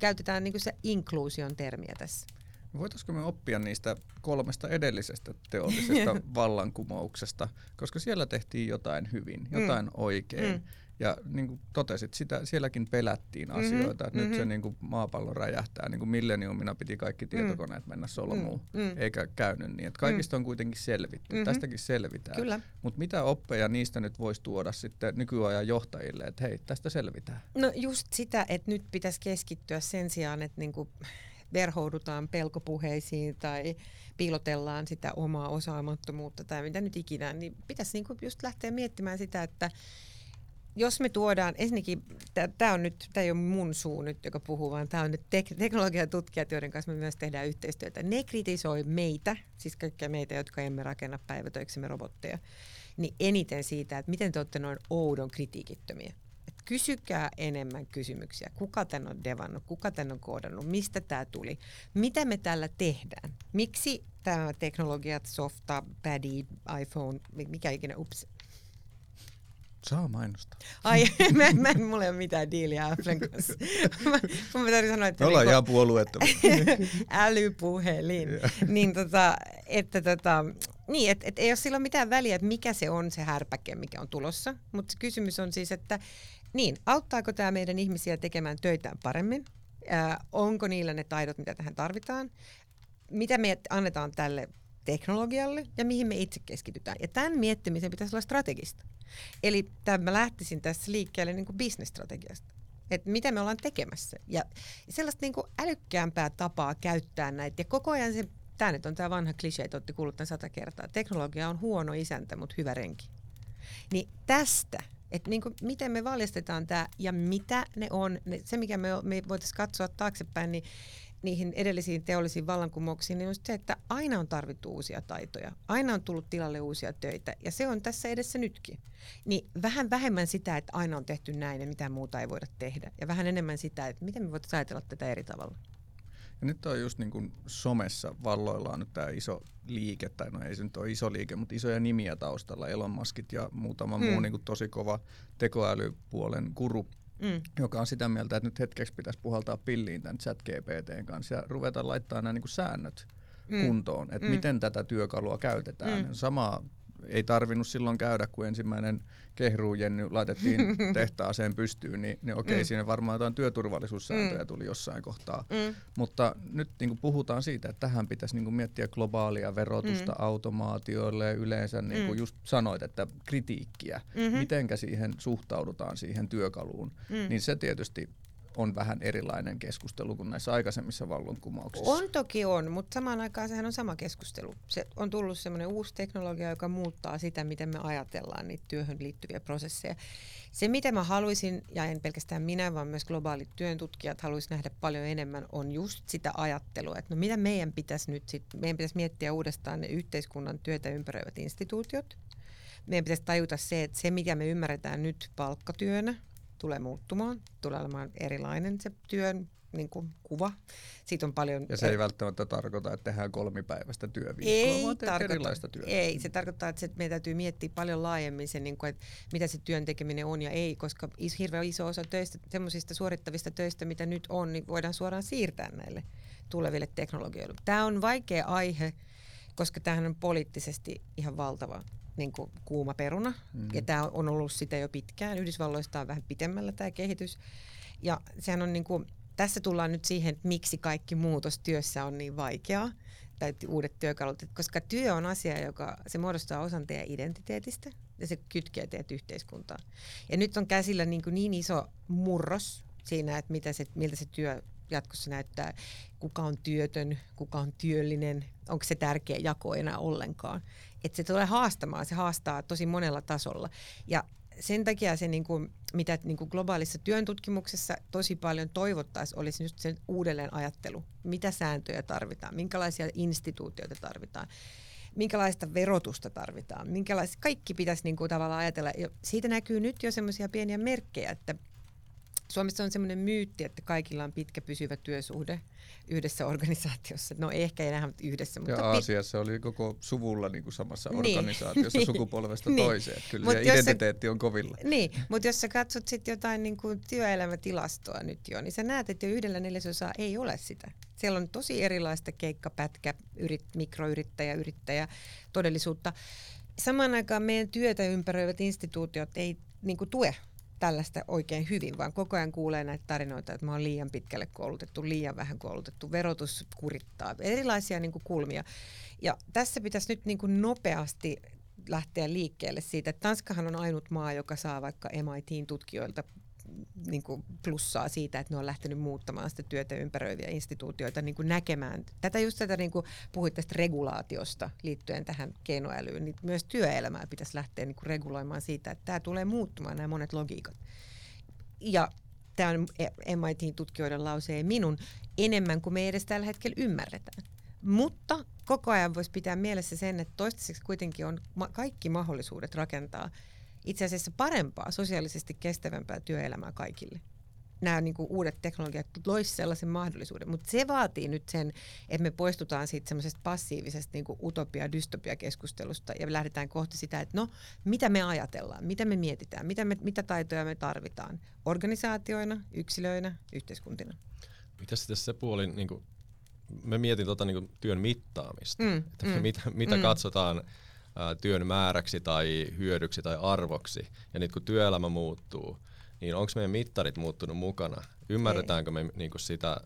Käytetään niin se inkluusion termiä tässä. Voitaisiko me oppia niistä kolmesta edellisestä teollisesta vallankumouksesta, koska siellä tehtiin jotain hyvin, jotain mm. oikein. Mm. Ja niin kuin totesit, sitä, sielläkin pelättiin mm-hmm. asioita, että mm-hmm. nyt se niin kuin maapallo räjähtää. Niin kuin milleniumina piti kaikki mm. tietokoneet mennä solmuun, mm-hmm. eikä käynyt niin. Että kaikista on kuitenkin selvitty, mm-hmm. tästäkin selvitään. Mutta mitä oppeja niistä nyt voisi tuoda sitten nykyajan johtajille, että hei, tästä selvitään? No just sitä, että nyt pitäisi keskittyä sen sijaan, että niin kuin verhoudutaan pelkopuheisiin tai piilotellaan sitä omaa osaamattomuutta tai mitä nyt ikinä, niin pitäisi niinku just lähteä miettimään sitä, että jos me tuodaan, ensinnäkin, tämä on nyt, tämä ei ole mun suu nyt, joka puhuu, vaan tämä on nyt tek- teknologiatutkijat, joiden kanssa me myös tehdään yhteistyötä. Ne kritisoi meitä, siis kaikkia meitä, jotka emme rakenna päivätöiksemme robotteja, niin eniten siitä, että miten te olette noin oudon kritiikittömiä. Kysykää enemmän kysymyksiä. Kuka tän on devannut, kuka tän on koodannut, mistä tämä tuli, mitä me tällä tehdään, miksi tämä teknologiat, softa, paddy, iPhone, mikä ikinä, ups, Saa mainostaa. Ai, mä, mä, mulla ei ole mitään diiliä Applen kanssa. mä, mä täytyy sanoa, että... Me ollaan niin, ihan puolueettomia. älypuhelin. niin tota, että tota, niin, että et ei ole silloin mitään väliä, että mikä se on se härpäke, mikä on tulossa. Mutta kysymys on siis, että niin, auttaako tämä meidän ihmisiä tekemään töitään paremmin? Ää, onko niillä ne taidot, mitä tähän tarvitaan? Mitä me annetaan tälle teknologialle ja mihin me itse keskitytään. Ja tämän miettimisen pitäisi olla strategista. Eli tämän mä lähtisin tässä liikkeelle niin bisnesstrategiasta. Että mitä me ollaan tekemässä. Ja sellaista niin kuin älykkäämpää tapaa käyttää näitä. Ja koko ajan se, tämä nyt on tämä vanha klisee, että olette kuullut tämän sata kertaa. Teknologia on huono isäntä, mutta hyvä renki. Niin tästä että niin kuin, miten me valjastetaan tämä ja mitä ne on, ne, se mikä me, me voitaisiin katsoa taaksepäin, niin niihin edellisiin teollisiin vallankumouksiin, niin on se, että aina on tarvittu uusia taitoja. Aina on tullut tilalle uusia töitä ja se on tässä edessä nytkin. Niin vähän vähemmän sitä, että aina on tehty näin ja mitään muuta ei voida tehdä. Ja vähän enemmän sitä, että miten me voitaisiin ajatella tätä eri tavalla. Ja nyt on just niin kuin somessa valloillaan nyt tämä iso liike, tai no ei se nyt ole iso liike, mutta isoja nimiä taustalla, Elon Muskit ja muutama hmm. muu niin kuin tosi kova tekoälypuolen guru mm. joka on sitä mieltä, että nyt hetkeksi pitäisi puhaltaa pilliin tämän chat GPTn kanssa ja ruveta laittaa nämä niin kuin säännöt mm. kuntoon, että mm. miten tätä työkalua käytetään. Mm. Sama ei tarvinnut silloin käydä, kun ensimmäinen kehruujenny laitettiin tehtaaseen pystyyn, niin, niin okei, mm. siinä varmaan jotain työturvallisuussääntöjä mm. tuli jossain kohtaa. Mm. Mutta nyt niin kuin puhutaan siitä, että tähän pitäisi niin kuin miettiä globaalia verotusta mm. automaatioille ja yleensä, niin kuin mm. just sanoit, että kritiikkiä, mm-hmm. mitenkä siihen suhtaudutaan siihen työkaluun, mm. niin se tietysti on vähän erilainen keskustelu kuin näissä aikaisemmissa vallankumouksissa. On toki on, mutta samaan aikaan sehän on sama keskustelu. Se on tullut semmoinen uusi teknologia, joka muuttaa sitä, miten me ajatellaan niitä työhön liittyviä prosesseja. Se, mitä mä haluaisin, ja en pelkästään minä, vaan myös globaalit työntutkijat haluaisivat nähdä paljon enemmän, on just sitä ajattelua, että no mitä meidän pitäisi nyt sitten, meidän pitäisi miettiä uudestaan ne yhteiskunnan työtä ympäröivät instituutiot. Meidän pitäisi tajuta se, että se, mikä me ymmärretään nyt palkkatyönä, tulee muuttumaan, tulee olemaan erilainen se työn niin kuin, kuva. Siitä on paljon... Ja se ei välttämättä tarkoita, että tehdään kolmipäiväistä työviikkoa, ei vaan tarkoita, erilaista työtä. Ei, se tarkoittaa, että meidän täytyy miettiä paljon laajemmin se, niin kuin, että mitä se työn tekeminen on ja ei, koska hirveän iso osa töistä, semmoisista suorittavista töistä, mitä nyt on, niin voidaan suoraan siirtää näille tuleville teknologioille. Tämä on vaikea aihe, koska tämähän on poliittisesti ihan valtava niin kuin kuuma peruna. Mm. Ja tämä on ollut sitä jo pitkään. Yhdysvalloista on vähän pitemmällä tämä kehitys. Ja sehän on niin kuin, tässä tullaan nyt siihen, että miksi kaikki muutos työssä on niin vaikeaa tai uudet työkalut, koska työ on asia, joka se muodostaa osan teidän identiteetistä ja se kytkee teidät yhteiskuntaan. Ja nyt on käsillä niin, kuin niin iso murros siinä, että mitä se, miltä se työ jatkossa näyttää, kuka on työtön, kuka on työllinen, onko se tärkeä jako enää ollenkaan. Että se tulee haastamaan, se haastaa tosi monella tasolla. Ja sen takia se, niin kuin, mitä niin kuin globaalissa työntutkimuksessa tosi paljon toivottaisiin, olisi just sen uudelleen ajattelu. Mitä sääntöjä tarvitaan, minkälaisia instituutioita tarvitaan, minkälaista verotusta tarvitaan, minkälaista, kaikki pitäisi niin kuin tavallaan ajatella. Ja siitä näkyy nyt jo semmoisia pieniä merkkejä, että Suomessa on semmoinen myytti, että kaikilla on pitkä pysyvä työsuhde yhdessä organisaatiossa. No ehkä ei nähdä yhdessä. Mutta ja Aasiassa pit... oli koko suvulla niin kuin samassa niin. organisaatiossa niin. sukupolvesta niin. toiseen. Kyllä Mut identiteetti sä, on kovilla. Niin, mutta jos sä katsot sitten jotain niin kuin työelämätilastoa nyt jo, niin sä näet, että jo yhdellä neljäsosaa ei ole sitä. Siellä on tosi erilaista keikkapätkä, yrit, mikroyrittäjä, yrittäjä, todellisuutta. Samaan aikaan meidän työtä ympäröivät instituutiot ei niin kuin tue tällaista oikein hyvin, vaan koko ajan kuulee näitä tarinoita, että mä oon liian pitkälle koulutettu, liian vähän koulutettu, verotus kurittaa, erilaisia niin kuin kulmia. Ja tässä pitäisi nyt niin kuin nopeasti lähteä liikkeelle siitä, että Tanskahan on ainut maa, joka saa vaikka MITin tutkijoilta niin kuin plussaa siitä, että ne on lähtenyt muuttamaan sitä työtä ympäröiviä instituutioita niin kuin näkemään. Tätä just tätä niin kuin puhuit tästä regulaatiosta liittyen tähän keinoälyyn, niin myös työelämää pitäisi lähteä niin kuin reguloimaan siitä, että tämä tulee muuttumaan nämä monet logiikat. Ja tämä on MIT-tutkijoiden lauseen minun enemmän kuin me edes tällä hetkellä ymmärretään. Mutta koko ajan voisi pitää mielessä sen, että toistaiseksi kuitenkin on kaikki mahdollisuudet rakentaa itse asiassa parempaa, sosiaalisesti kestävämpää työelämää kaikille. Nämä niin kuin uudet teknologiat loisivat sellaisen mahdollisuuden, mutta se vaatii nyt sen, että me poistutaan siitä semmoisesta passiivisesta niin kuin utopia-dystopia-keskustelusta ja lähdetään kohti sitä, että no, mitä me ajatellaan, mitä me mietitään, mitä, me, mitä taitoja me tarvitaan organisaatioina, yksilöinä, yhteiskuntina. Mitä sitten se puoli, niin kuin, me mietin tota, niin kuin työn mittaamista, mm, että mm, mitä, mitä mm. katsotaan, työn määräksi tai hyödyksi tai arvoksi. Ja nyt kun työelämä muuttuu, niin onko meidän mittarit muuttunut mukana? Ymmärretäänkö me niin kuin sitä,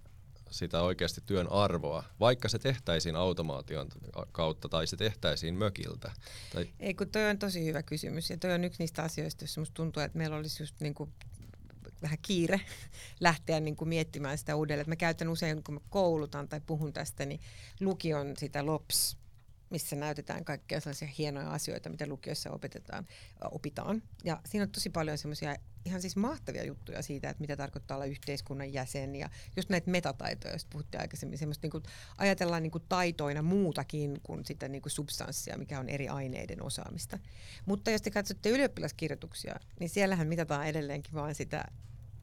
sitä oikeasti työn arvoa, vaikka se tehtäisiin automaation kautta tai se tehtäisiin mökiltä? Tai... Ei, kun toi on tosi hyvä kysymys ja toi on yksi niistä asioista, joissa musta tuntuu, että meillä olisi just niin kuin vähän kiire lähteä niin kuin miettimään sitä uudelleen. mä käytän usein, kun mä koulutan tai puhun tästä, niin lukion sitä LOPS missä näytetään kaikkia sellaisia hienoja asioita, mitä lukiossa opetetaan, opitaan. Ja siinä on tosi paljon semmoisia ihan siis mahtavia juttuja siitä, että mitä tarkoittaa olla yhteiskunnan jäsen ja just näitä metataitoja, joista puhuttiin aikaisemmin, semmoista niin kuin, ajatellaan niin kuin taitoina muutakin kuin sitä niin kuin substanssia, mikä on eri aineiden osaamista. Mutta jos te katsotte ylioppilaskirjoituksia, niin siellähän mitataan edelleenkin vain sitä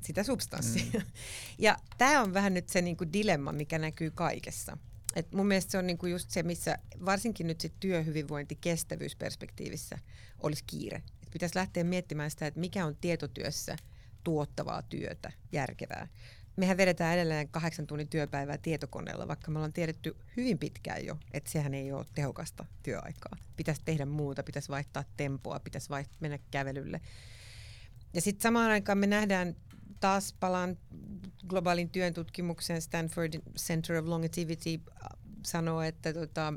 sitä substanssia. Mm. Ja tämä on vähän nyt se niinku dilemma, mikä näkyy kaikessa. Et mun mielestä se on niinku just se, missä varsinkin nyt sit työhyvinvointi kestävyysperspektiivissä olisi kiire. Et pitäisi lähteä miettimään sitä, että mikä on tietotyössä tuottavaa työtä, järkevää. mehän vedetään edelleen kahdeksan tunnin työpäivää tietokoneella, vaikka me ollaan tiedetty hyvin pitkään jo, että sehän ei ole tehokasta työaikaa. Pitäisi tehdä muuta, pitäisi vaihtaa tempoa, pitäisi vaihtaa, mennä kävelylle. Ja sitten samaan aikaan me nähdään taas palaan globaalin työn tutkimukseen Stanford Center of Longevity äh, sanoo, että tota,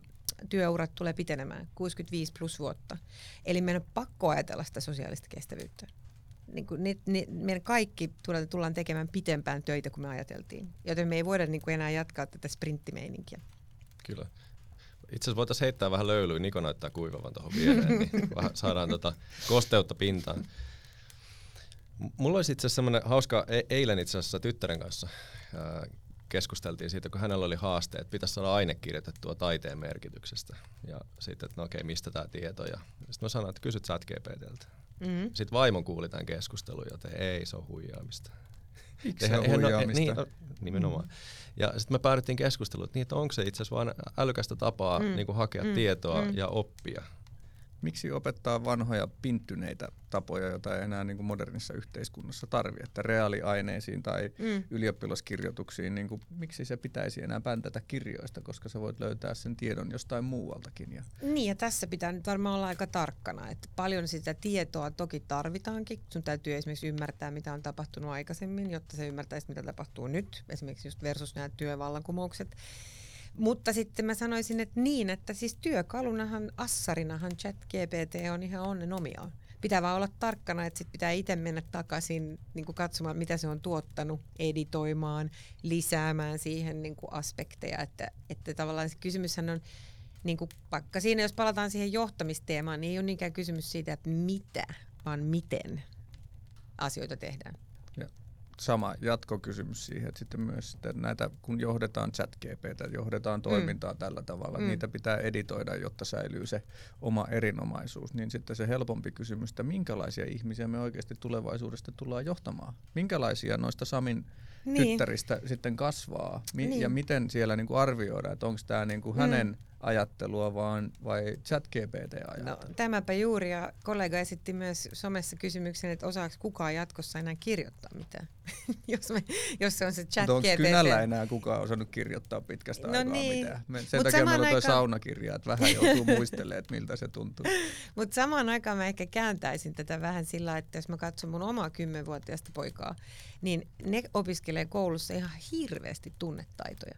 työurat tulee pitenemään 65 plus vuotta. Eli meidän on pakko ajatella sitä sosiaalista kestävyyttä. Niin kuin, ne, ne, meidän kaikki tullaan tekemään pitempään töitä kuin me ajateltiin. Joten me ei voida niin kuin enää jatkaa tätä sprinttimeininkiä. Kyllä. Itse asiassa voitaisiin heittää vähän löylyä, Niko näyttää kuivavan tuohon viereen, niin saadaan tota kosteutta pintaan. Mulla olisi itse asiassa semmoinen hauska, e- eilen itse asiassa tyttären kanssa ää, keskusteltiin siitä, kun hänellä oli haaste, että pitäisi saada aine kirjoitettua taiteen merkityksestä. Ja sitten, että no okei, mistä tämä tieto? Ja sitten mä sanoin, että kysyt chat GPTltä. Mm-hmm. Sitten vaimon kuuli tämän keskustelun, joten ei, se on huijaamista. Miksi se on huijaamista? Niin, nimenomaan. Mm. Ja sitten me päädyttiin keskusteluun, että, niin, että onko se itse asiassa vain älykästä tapaa mm. niin kuin hakea mm. tietoa mm. ja oppia. Miksi opettaa vanhoja pinttyneitä tapoja, joita ei enää niin kuin modernissa yhteiskunnassa tarvi, että reaaliaineisiin tai mm. ylioppilaskirjoituksiin, niin kuin, miksi se pitäisi enää päntätä kirjoista, koska sä voit löytää sen tiedon jostain muualtakin. Ja... Niin ja tässä pitää nyt varmaan olla aika tarkkana, että paljon sitä tietoa toki tarvitaankin. Sun täytyy esimerkiksi ymmärtää, mitä on tapahtunut aikaisemmin, jotta se ymmärtäisi, mitä tapahtuu nyt, esimerkiksi just versus nämä työvallankumoukset. Mutta sitten mä sanoisin, että niin, että siis työkalunahan, assarinahan chat GPT on ihan onnen omiaan. Pitää vaan olla tarkkana, että sit pitää itse mennä takaisin niin katsomaan, mitä se on tuottanut, editoimaan, lisäämään siihen niin aspekteja. Että, että tavallaan se kysymyshän on, niin kuin vaikka siinä jos palataan siihen johtamisteemaan, niin ei ole niinkään kysymys siitä, että mitä, vaan miten asioita tehdään sama jatkokysymys siihen, että sitten myös sitten näitä, kun johdetaan chat GPtä, johdetaan mm. toimintaa mm. tällä tavalla, mm. niitä pitää editoida, jotta säilyy se oma erinomaisuus, niin sitten se helpompi kysymys, että minkälaisia ihmisiä me oikeasti tulevaisuudesta tullaan johtamaan. Minkälaisia noista Samin niin. tyttäristä sitten kasvaa Mi- niin. ja miten siellä niinku arvioidaan, että onko tämä niinku mm. Ajattelua vaan vai chat GPT ajattelua? No, tämäpä juuri ja kollega esitti myös somessa kysymyksen, että osaako kukaan jatkossa enää kirjoittaa mitään, jos, me, jos se on se chat. Onko kynällä enää kukaan osannut kirjoittaa pitkästä no aikaa niin. mitään? Me, sen Mut takia meillä on aika... saunakirja, että vähän joutuu muistelemaan, että miltä se tuntuu. Mutta samaan aikaan mä ehkä kääntäisin tätä vähän sillä, että jos mä katson mun omaa kymmenvuotiaista poikaa, niin ne opiskelee koulussa ihan hirveästi tunnetaitoja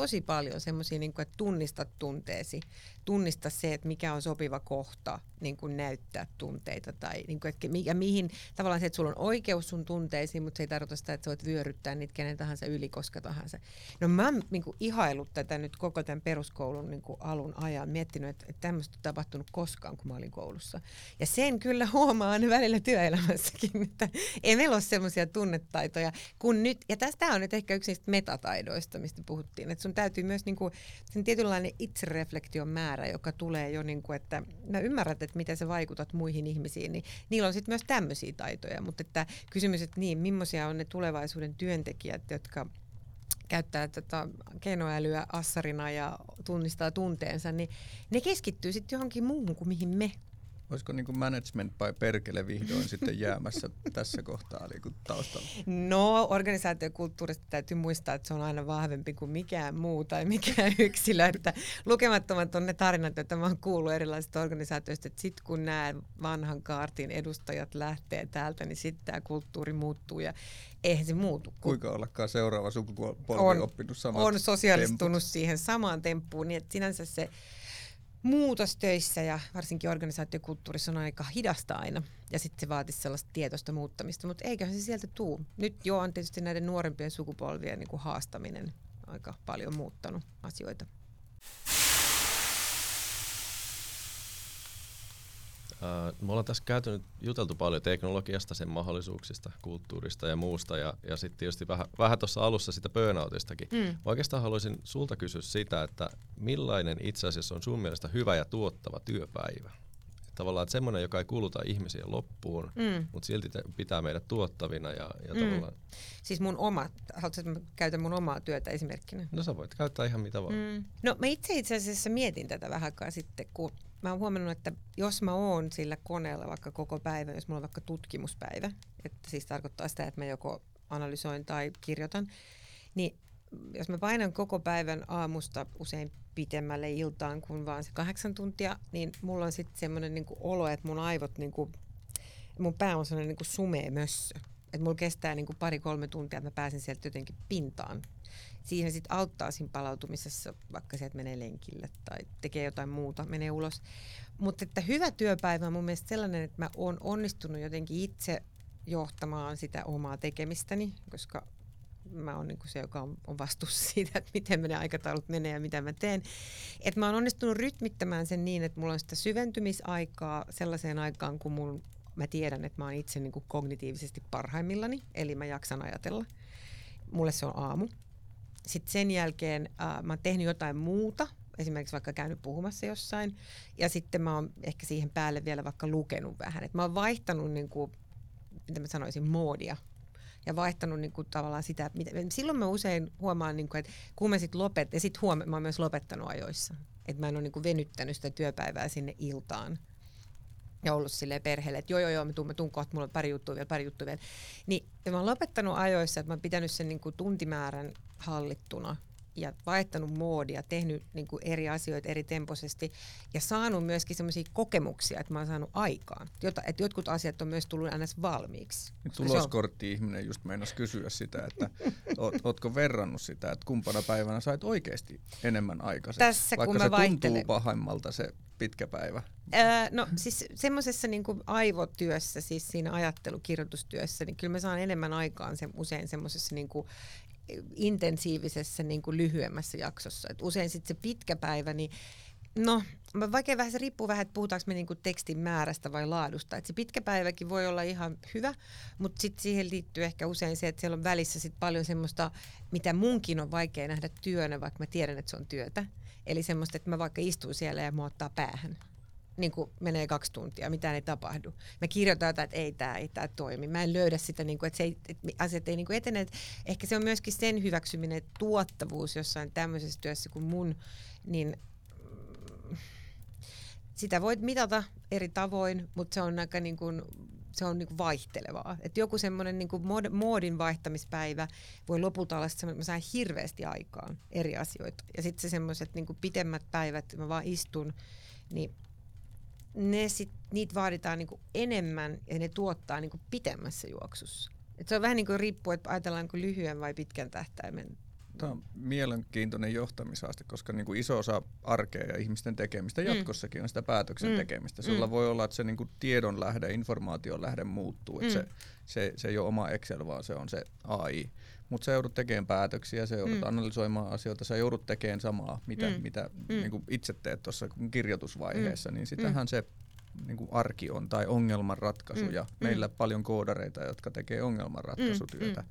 tosi paljon semmoisia, niin että tunnista tunteesi, tunnista se, että mikä on sopiva kohta niin kuin näyttää tunteita tai niin kuin, että ja mihin tavallaan se, että sulla on oikeus sun tunteisiin, mutta se ei tarkoita sitä, että sä voit vyöryttää niitä kenen tahansa yli koska tahansa. No mä oon niin kuin, ihailut tätä nyt koko tämän peruskoulun niin kuin, alun ajan, miettinyt, että, että tämmöistä ei tapahtunut koskaan, kun mä olin koulussa. Ja sen kyllä huomaan välillä työelämässäkin, että ei meillä ole semmoisia tunnetaitoja kun nyt, ja tästä on nyt ehkä yksi niistä metataidoista, mistä puhuttiin, että sun täytyy myös niin kuin, sen tietynlainen itsereflektion määrä, joka tulee jo, niin kuin, että mä ymmärrät, että miten sä vaikutat muihin ihmisiin, niin niillä on sitten myös tämmöisiä taitoja, mutta että kysymys, että niin, millaisia on ne tulevaisuuden työntekijät, jotka käyttää tätä keinoälyä assarina ja tunnistaa tunteensa, niin ne keskittyy sitten johonkin muuhun kuin mihin me Olisiko niin management by perkele vihdoin sitten jäämässä tässä kohtaa niin taustalla? No, organisaatiokulttuurista täytyy muistaa, että se on aina vahvempi kuin mikään muu tai mikään yksilö. Että lukemattomat on ne tarinat, joita mä oon kuullut erilaisista organisaatioista, että sitten kun nämä vanhan kaartin edustajat lähtee täältä, niin sitten tämä kulttuuri muuttuu ja eihän se muutu. Kuinka ollakaan seuraava sukupolvi on, oppinut samat On sosiaalistunut temput. siihen samaan temppuun, niin että sinänsä se muutos töissä ja varsinkin organisaatiokulttuurissa on aika hidasta aina. Ja sitten se vaatisi sellaista tietoista muuttamista, mutta eiköhän se sieltä tuu. Nyt jo on tietysti näiden nuorempien sukupolvien niin kuin haastaminen aika paljon muuttanut asioita. Me ollaan tässä käyty juteltu paljon teknologiasta, sen mahdollisuuksista, kulttuurista ja muusta, ja, ja sitten tietysti vähän, vähän tuossa alussa sitä burnoutistakin. Mm. Oikeastaan haluaisin sulta kysyä sitä, että millainen itse asiassa on sun mielestä hyvä ja tuottava työpäivä? Tavallaan että semmoinen, joka ei kuluta ihmisiä loppuun, mm. mutta silti pitää meidät tuottavina. Ja, ja mm. tavallaan... Siis mun oma, haluatko, että mä käytän mun omaa työtä esimerkkinä? No sä voit käyttää ihan mitä vaan. Mm. No mä itse itse asiassa mietin tätä vähän aikaa sitten, kun mä oon huomannut, että jos mä oon sillä koneella vaikka koko päivän, jos mulla on vaikka tutkimuspäivä, että siis tarkoittaa sitä, että mä joko analysoin tai kirjoitan, niin jos mä painan koko päivän aamusta usein pitemmälle iltaan kuin vaan se kahdeksan tuntia, niin mulla on sitten semmoinen niinku olo, että mun aivot, niinku, mun pää on semmoinen niinku sumea mössö. Että mulla kestää niinku pari-kolme tuntia, että mä pääsen sieltä jotenkin pintaan. Siihen sitten auttaa siinä palautumisessa, vaikka sieltä menee lenkille tai tekee jotain muuta, menee ulos. Mutta että hyvä työpäivä on mun mielestä sellainen, että mä oon onnistunut jotenkin itse johtamaan sitä omaa tekemistäni, koska mä oon niin se, joka on, on vastuussa siitä, että miten menee aikataulut menee ja mitä mä teen. Et mä oon onnistunut rytmittämään sen niin, että mulla on sitä syventymisaikaa sellaiseen aikaan, kun mun, mä tiedän, että mä oon itse niin kognitiivisesti parhaimmillani, eli mä jaksan ajatella. Mulle se on aamu. Sitten sen jälkeen äh, mä oon tehnyt jotain muuta, esimerkiksi vaikka käynyt puhumassa jossain, ja sitten mä oon ehkä siihen päälle vielä vaikka lukenut vähän. Et mä oon vaihtanut, niin kuin, mitä mä sanoisin, moodia. Ja vaihtanut niin kuin, tavallaan sitä, mitä, silloin mä usein huomaan, niin kuin, että kun mä sitten lopet, ja sitten huomaan, mä oon myös lopettanut ajoissa, että mä en ole niin kuin, venyttänyt sitä työpäivää sinne iltaan ja ollut sille perheelle, että joo joo joo, mä tuun, mä tuun kohta, mulla on pari juttua vielä, pari juttua vielä. Niin mä oon lopettanut ajoissa, että mä oon pitänyt sen niin kuin tuntimäärän hallittuna ja vaihtanut moodia, tehnyt niin kuin eri asioita eri temposesti ja saanut myöskin semmoisia kokemuksia, että mä oon saanut aikaan. Jota, että jotkut asiat on myös tullut aina valmiiksi. Tuloskortti-ihminen just meinasi kysyä sitä, että oot, ootko verrannut sitä, että kumpana päivänä sait oikeasti enemmän aikaiseksi, Tässä, vaikka kun se mä tuntuu vaihtelen. pahimmalta se pitkä päivä. Öö, no siis semmoisessa niin aivotyössä, siis siinä ajattelukirjoitustyössä, niin kyllä mä saan enemmän aikaan se, usein semmoisessa niin intensiivisessä niin lyhyemmässä jaksossa. Et usein sitten se pitkä päivä, niin no vaikea vähän se riippuu vähän, että puhutaanko me niinku tekstin määrästä vai laadusta. Et se pitkä päiväkin voi olla ihan hyvä, mutta sitten siihen liittyy ehkä usein se, että siellä on välissä sit paljon semmoista, mitä munkin on vaikea nähdä työnä, vaikka mä tiedän, että se on työtä. Eli semmoista, että mä vaikka istun siellä ja mua ottaa päähän niin kuin menee kaksi tuntia, mitään ei tapahdu. Mä kirjoitan jotain, että ei tämä ei tää toimi. Mä en löydä sitä, niin kuin, että, se ei, että asiat ei niin kuin etene. Ehkä se on myöskin sen hyväksyminen, että tuottavuus jossain tämmöisessä työssä kuin mun, niin mm, sitä voit mitata eri tavoin, mutta se on aika niin kuin, se on niin vaihtelevaa. Et joku semmoinen niin moodin vaihtamispäivä voi lopulta olla semmoinen, että mä saan hirveästi aikaan eri asioita. Ja sitten se semmoiset niin pitemmät päivät, mä vaan istun, niin ne sit, niitä vaaditaan niinku enemmän ja ne tuottaa niinku pitemmässä juoksussa. Et se on vähän niin kuin riippuu, että ajatellaanko lyhyen vai pitkän tähtäimen. Tämä on mielenkiintoinen johtamisaaste, koska niin kuin iso osa arkea ja ihmisten tekemistä mm. jatkossakin on sitä päätöksen mm. tekemistä. Sulla mm. voi olla, että se niin kuin tiedon lähde, informaation lähde muuttuu. Mm. se, se, se ei ole oma Excel, vaan se on se AI. Mutta sä joudut tekemään päätöksiä, sä joudut mm. analysoimaan asioita, sä joudut tekemään samaa, mitä, mm. mitä mm. Niin kuin itse teet tuossa kirjoitusvaiheessa, mm. niin sitähän mm. se niin kuin arki on, tai ongelmanratkaisu, mm. ja mm. meillä paljon koodareita, jotka tekee ongelmanratkaisutyötä. Mm.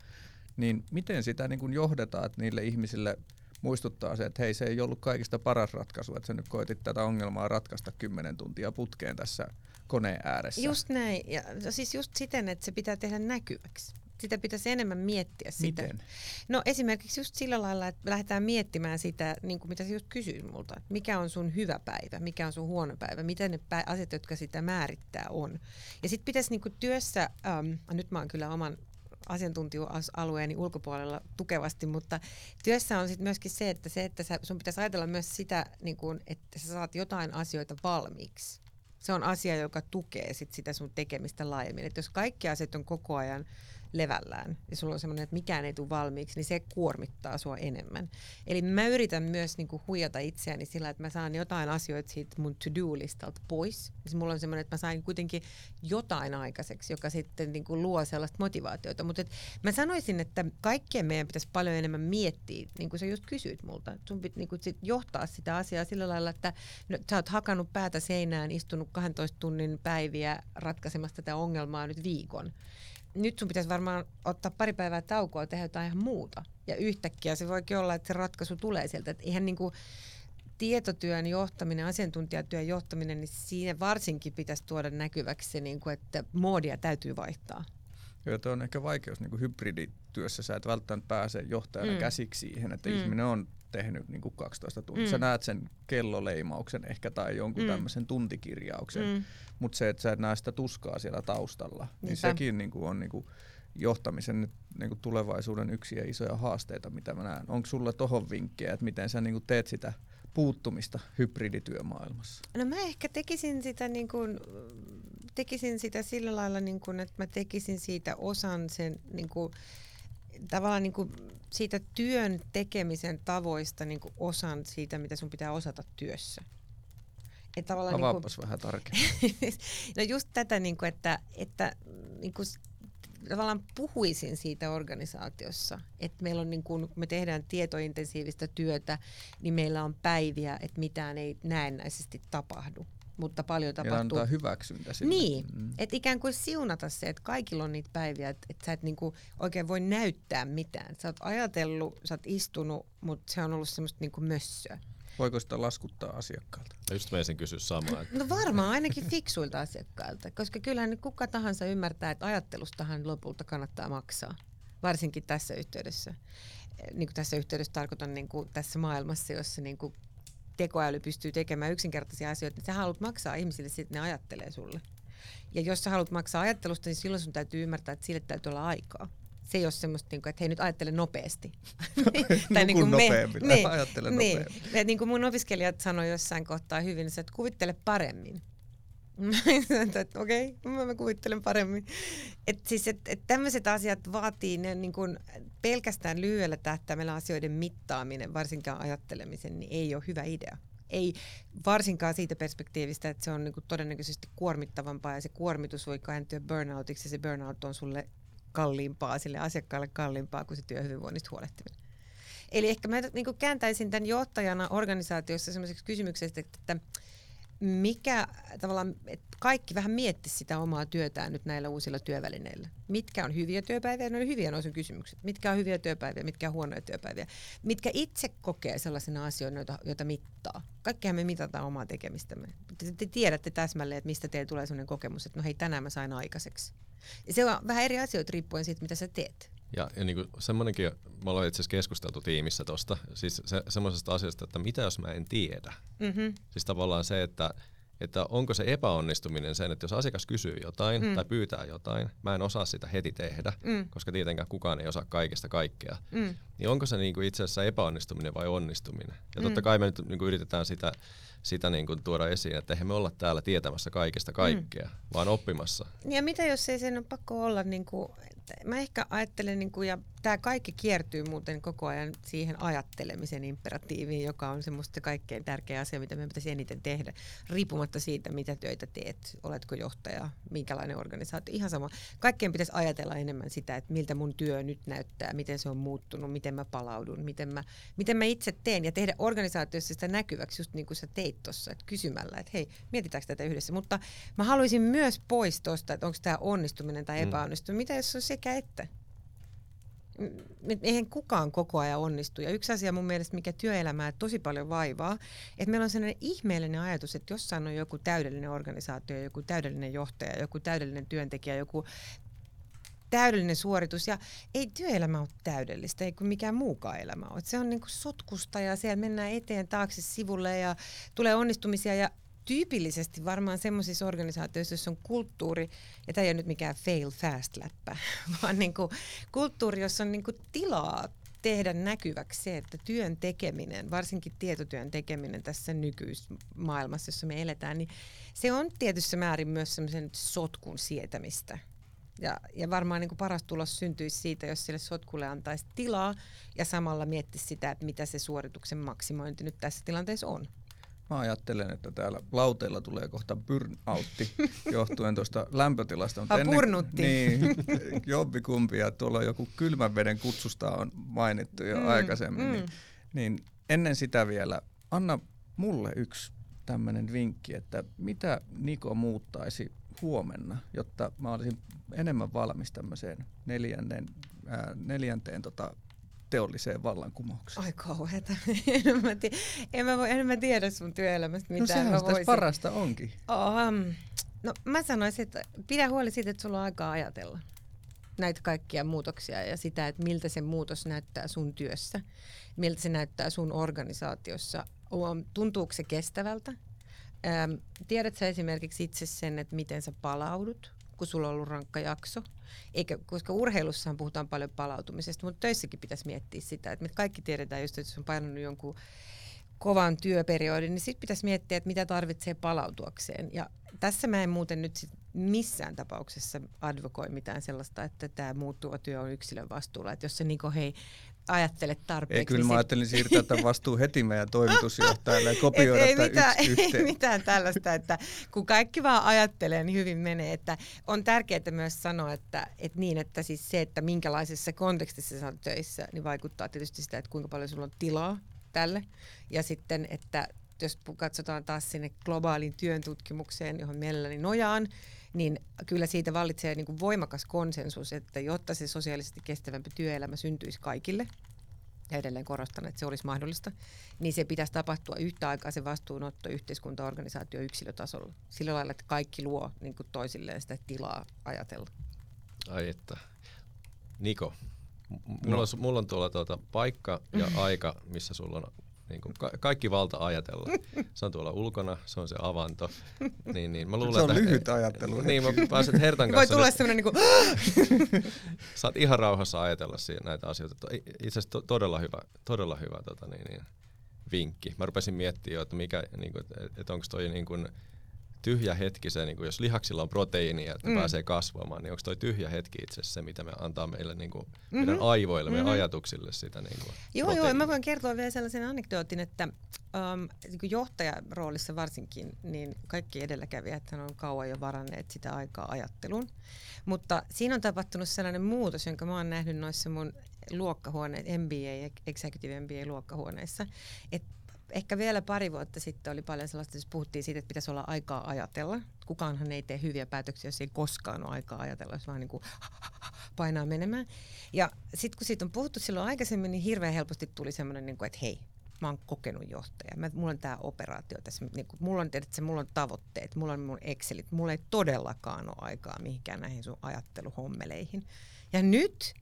Niin miten sitä niin kuin johdetaan, että niille ihmisille muistuttaa se, että hei, se ei ollut kaikista paras ratkaisu, että sä nyt koetit tätä ongelmaa ratkaista kymmenen tuntia putkeen tässä koneen ääressä. Just näin, ja siis just siten, että se pitää tehdä näkyväksi sitä pitäisi enemmän miettiä sitä. Miten? No esimerkiksi just sillä lailla, että lähdetään miettimään sitä, niin kuin mitä sä just kysyit multa, mikä on sun hyvä päivä, mikä on sun huono päivä, mitä ne asiat, jotka sitä määrittää on. Ja sitten pitäisi niin kuin työssä, ähm, nyt mä oon kyllä oman asiantuntijuusalueeni ulkopuolella tukevasti, mutta työssä on sitten myöskin se, että, se, että sä, sun pitäisi ajatella myös sitä, niin kun, että sä saat jotain asioita valmiiksi. Se on asia, joka tukee sit sitä sun tekemistä laajemmin. Et jos kaikki asiat on koko ajan levällään ja sulla on semmoinen, että mikään ei tule valmiiksi, niin se kuormittaa sua enemmän. Eli mä yritän myös niinku huijata itseäni sillä, että mä saan jotain asioita siitä mun to-do-listalta pois. Ja mulla on semmoinen, että mä sain kuitenkin jotain aikaiseksi, joka sitten niinku luo sellaista motivaatiota. Mutta mä sanoisin, että kaikkien meidän pitäisi paljon enemmän miettiä, niin kuin sä just kysyit multa. Sun pitää niinku sit johtaa sitä asiaa sillä lailla, että no, sä oot hakannut päätä seinään, istunut 12 tunnin päiviä ratkaisemassa tätä ongelmaa nyt viikon nyt sun pitäisi varmaan ottaa pari päivää taukoa ja tehdä jotain ihan muuta. Ja yhtäkkiä se voikin olla, että se ratkaisu tulee sieltä. Että ihan niin kuin tietotyön johtaminen, asiantuntijatyön johtaminen, niin siinä varsinkin pitäisi tuoda näkyväksi se, niin kuin, että moodia täytyy vaihtaa. Joo, tuo on ehkä vaikeus niin kuin hybridityössä. Sä et välttämättä pääse johtajana mm. käsiksi siihen, että mm. ihminen on tehnyt niin kuin 12 tuntia. Mm. Sä näet sen kelloleimauksen ehkä tai jonkun mm. tämmöisen tuntikirjauksen, mm. mutta se, että sä et näe sitä tuskaa siellä taustalla, niin Niinpä. niin sekin niin kuin on niin kuin johtamisen nyt niin kuin tulevaisuuden yksiä isoja haasteita, mitä mä näen. Onko sulla tohon vinkkejä, että miten sä niin kuin teet sitä puuttumista hybridityömaailmassa? No mä ehkä tekisin sitä, niin kuin, tekisin sitä sillä lailla, niin kuin, että mä tekisin siitä osan sen niin kuin, tavallaan niin kuin siitä työn tekemisen tavoista niin kuin osan siitä, mitä sun pitää osata työssä. Et tavallaan Avaapas niin kuin, vähän tarkemmin. no just tätä, niin kuin, että, että niin kuin, tavallaan puhuisin siitä organisaatiossa, että meillä on niin kun me tehdään tietointensiivistä työtä, niin meillä on päiviä, että mitään ei näennäisesti tapahdu mutta paljon tapahtuu. Ja antaa hyväksyntä sille. Niin, mm. että ikään kuin siunata se, että kaikilla on niitä päiviä, että, että sä et niinku oikein voi näyttää mitään. Sä oot ajatellut, sä oot istunut, mutta se on ollut semmoista niinku mössöä. Voiko sitä laskuttaa asiakkaalta? No just mä kysyä samaa. Että... No varmaan ainakin fiksuilta asiakkailta, koska kyllähän kuka tahansa ymmärtää, että ajattelustahan lopulta kannattaa maksaa, varsinkin tässä yhteydessä. Niin kuin tässä yhteydessä tarkoitan niin kuin tässä maailmassa, jossa niin kuin tekoäly pystyy tekemään yksinkertaisia asioita, niin sä haluat maksaa ihmisille, sitten ne ajattelee sulle. Ja jos sä haluat maksaa ajattelusta, niin silloin sun täytyy ymmärtää, että sille täytyy olla aikaa se ei ole semmoista, niin kuin, että hei nyt ajattele nopeasti. tai niin kuin me, niin, ajattele niin, nopeammin. niin kuin mun opiskelijat sanoi jossain kohtaa hyvin, että kuvittele paremmin. okei, okay, mä kuvittelen paremmin. Et siis, et, et tämmöiset asiat vaatii ne, niin kun pelkästään lyhyellä tähtäimellä asioiden mittaaminen, varsinkaan ajattelemisen, niin ei ole hyvä idea. Ei varsinkaan siitä perspektiivistä, että se on niin todennäköisesti kuormittavampaa ja se kuormitus voi kääntyä burnoutiksi ja se burnout on sulle kalliimpaa, sille asiakkaalle kalliimpaa kuin se työhyvinvoinnista huolehtiminen. Eli ehkä mä niin kääntäisin tämän johtajana organisaatiossa sellaiseksi kysymykseksi, että, että mikä tavallaan, että kaikki vähän mietti sitä omaa työtään nyt näillä uusilla työvälineillä. Mitkä on hyviä työpäiviä? Ne on hyviä noin kysymykset. Mitkä on hyviä työpäiviä, mitkä on huonoja työpäiviä? Mitkä itse kokee sellaisena asioina, joita, joita mittaa? Kaikkihan me mitataan omaa tekemistämme. Te, te tiedätte täsmälleen, että mistä teille tulee sellainen kokemus, että no hei, tänään mä sain aikaiseksi. Ja se on vähän eri asioita riippuen siitä, mitä sä teet. Ja, ja niin semmoinenkin, me ollaan itse asiassa keskusteltu tiimissä tuosta, siis se, semmoisesta asiasta, että mitä jos mä en tiedä. Mm-hmm. Siis tavallaan se, että, että onko se epäonnistuminen sen, että jos asiakas kysyy jotain mm. tai pyytää jotain, mä en osaa sitä heti tehdä, mm. koska tietenkään kukaan ei osaa kaikesta kaikkea, mm. niin onko se niin kuin itse asiassa epäonnistuminen vai onnistuminen? Ja totta mm. kai me nyt niin kuin yritetään sitä sitä niin kuin tuoda esiin, että eihän me olla täällä tietämässä kaikista kaikkea, mm. vaan oppimassa. Ja mitä jos ei sen ole pakko olla, niin kuin, mä ehkä ajattelen, niin kuin, ja tämä kaikki kiertyy muuten koko ajan siihen ajattelemisen imperatiiviin, joka on semmoista kaikkein tärkeä asia, mitä me pitäisi eniten tehdä, riippumatta siitä, mitä töitä teet, oletko johtaja, minkälainen organisaatio, ihan sama. Kaikkien pitäisi ajatella enemmän sitä, että miltä mun työ nyt näyttää, miten se on muuttunut, miten mä palaudun, miten mä, miten mä itse teen, ja tehdä organisaatiossa sitä näkyväksi, just niin kuin sä teit tuossa, että kysymällä, että hei, mietitäänkö tätä yhdessä. Mutta mä haluaisin myös pois tuosta, että onko tämä onnistuminen tai mm. epäonnistuminen. Mm. Mitä jos on sekä että? eihän kukaan koko ajan onnistu. Ja yksi asia mun mielestä, mikä työelämää tosi paljon vaivaa, että meillä on sellainen ihmeellinen ajatus, että jossain on joku täydellinen organisaatio, joku täydellinen johtaja, joku täydellinen työntekijä, joku täydellinen suoritus. Ja ei työelämä ole täydellistä, ei kuin mikään muukaan elämä ole. Se on niin kuin sotkusta ja siellä mennään eteen taakse sivulle ja tulee onnistumisia ja tyypillisesti varmaan semmoisissa organisaatioissa, joissa on kulttuuri, ja tämä ei ole nyt mikään fail fast läppä, vaan niin kuin kulttuuri, jossa on niin kuin tilaa tehdä näkyväksi se, että työn tekeminen, varsinkin tietotyön tekeminen tässä nykyisessä maailmassa, jossa me eletään, niin se on tietyssä määrin myös semmoisen sotkun sietämistä. Ja, ja varmaan niin kuin paras tulos syntyisi siitä, jos sille sotkulle antaisi tilaa ja samalla miettisi sitä, että mitä se suorituksen maksimointi nyt tässä tilanteessa on. Mä ajattelen, että täällä lauteilla tulee kohta burnoutti johtuen tuosta lämpötilasta. Mutta ennen, burnutti. Niin, jobbikumpi ja tuolla joku kylmän veden kutsusta on mainittu jo mm, aikaisemmin. Mm. Niin, niin ennen sitä vielä, anna mulle yksi tämmöinen vinkki, että mitä Niko muuttaisi huomenna, jotta mä olisin enemmän valmis tämmöiseen neljännen, ää, neljänteen tota, teolliseen vallankumoukseen. Ai kauheeta. en, mä tiedä, en, mä voi, en mä tiedä sun työelämästä mitään. No sehän mä voisin. parasta onkin. Um, no mä sanoisin, että pidä huoli siitä, että sulla on aikaa ajatella näitä kaikkia muutoksia ja sitä, että miltä se muutos näyttää sun työssä, miltä se näyttää sun organisaatiossa. Tuntuuko se kestävältä? Ähm, tiedät sä esimerkiksi itse sen, että miten sä palaudut? Kun sulla on ollut rankka jakso. Eikä, koska urheilussahan puhutaan paljon palautumisesta, mutta töissäkin pitäisi miettiä sitä, että me kaikki tiedetään just, että jos on painanut jonkun kovan työperiodin, niin sitten pitäisi miettiä, että mitä tarvitsee palautuakseen. Ja tässä mä en muuten nyt sit missään tapauksessa advokoi mitään sellaista, että tämä muuttuva työ on yksilön vastuulla. Että jos se niinku, hei, ajattele tarpeeksi. Ei, kyllä niin mä ajattelin siirtää tämän vastuu heti meidän toimitusjohtajalle ja kopioida ei, tämä mitään, yksi ei mitään tällaista, että kun kaikki vaan ajattelee, niin hyvin menee. Että on tärkeää myös sanoa, että, että niin, että siis se, että minkälaisessa kontekstissa sä oot töissä, niin vaikuttaa tietysti sitä, että kuinka paljon sulla on tilaa tälle. Ja sitten, että jos katsotaan taas sinne globaalin työn tutkimukseen, johon mielelläni nojaan, niin kyllä siitä vallitsee niin kuin voimakas konsensus, että jotta se sosiaalisesti kestävämpi työelämä syntyisi kaikille, ja edelleen korostan, että se olisi mahdollista, niin se pitäisi tapahtua yhtä aikaa se vastuunotto yhteiskunta, organisaatio, yksilötasolla. Sillä lailla, että kaikki luo niin kuin toisilleen sitä tilaa ajatella. Ai että. Niko, m- mulla, No. on, mulla on tuolla tuota paikka ja aika, missä sulla on niin kuin ka- kaikki valta ajatella. Se on tuolla ulkona, se on se avanto. Niin, niin. Mä luulen, Se on että, lyhyt ajattelu. Niin, mä pääset Hertan Voi kanssa tulla nyt, sellainen niin kuin, saat ihan rauhassa ajatella siinä näitä asioita. Itse asiassa to- todella hyvä, todella hyvä tota, niin, niin, vinkki. Mä rupesin miettimään jo, että, mikä, niin kuin, että, että onko toi niin kuin, tyhjä hetki se, niin kuin, jos lihaksilla on proteiinia, että mm. Mm. pääsee kasvamaan, niin onko toi tyhjä hetki itse asiassa se, mitä me antaa meille niin kuin, Mhm. meidän aivoille, meidän Mhm. ajatuksille sitä niin kuin, Joo, joo, mä voin kertoa vielä sellaisen anekdootin, että um, niin johtajaroolissa varsinkin, niin kaikki edelläkävijät on kauan jo varanneet sitä aikaa ajatteluun. Mutta siinä on tapahtunut sellainen muutos, jonka mä oon nähnyt noissa mun luokkahuoneet, MBA, Executive MBA-luokkahuoneissa, että ehkä vielä pari vuotta sitten oli paljon sellaista, jos puhuttiin siitä, että pitäisi olla aikaa ajatella. Kukaanhan ei tee hyviä päätöksiä, jos ei koskaan ole aikaa ajatella, jos vaan niin kuin painaa menemään. Ja sitten kun siitä on puhuttu silloin aikaisemmin, niin hirveän helposti tuli semmoinen, niin että hei, mä oon kokenut johtaja. Mä, mulla on tämä operaatio tässä. Niin kuin, mulla on, tiedätkö, mulla on tavoitteet, mulla on mun Excelit. Mulla ei todellakaan ole aikaa mihinkään näihin sun ajatteluhommeleihin. Ja nyt,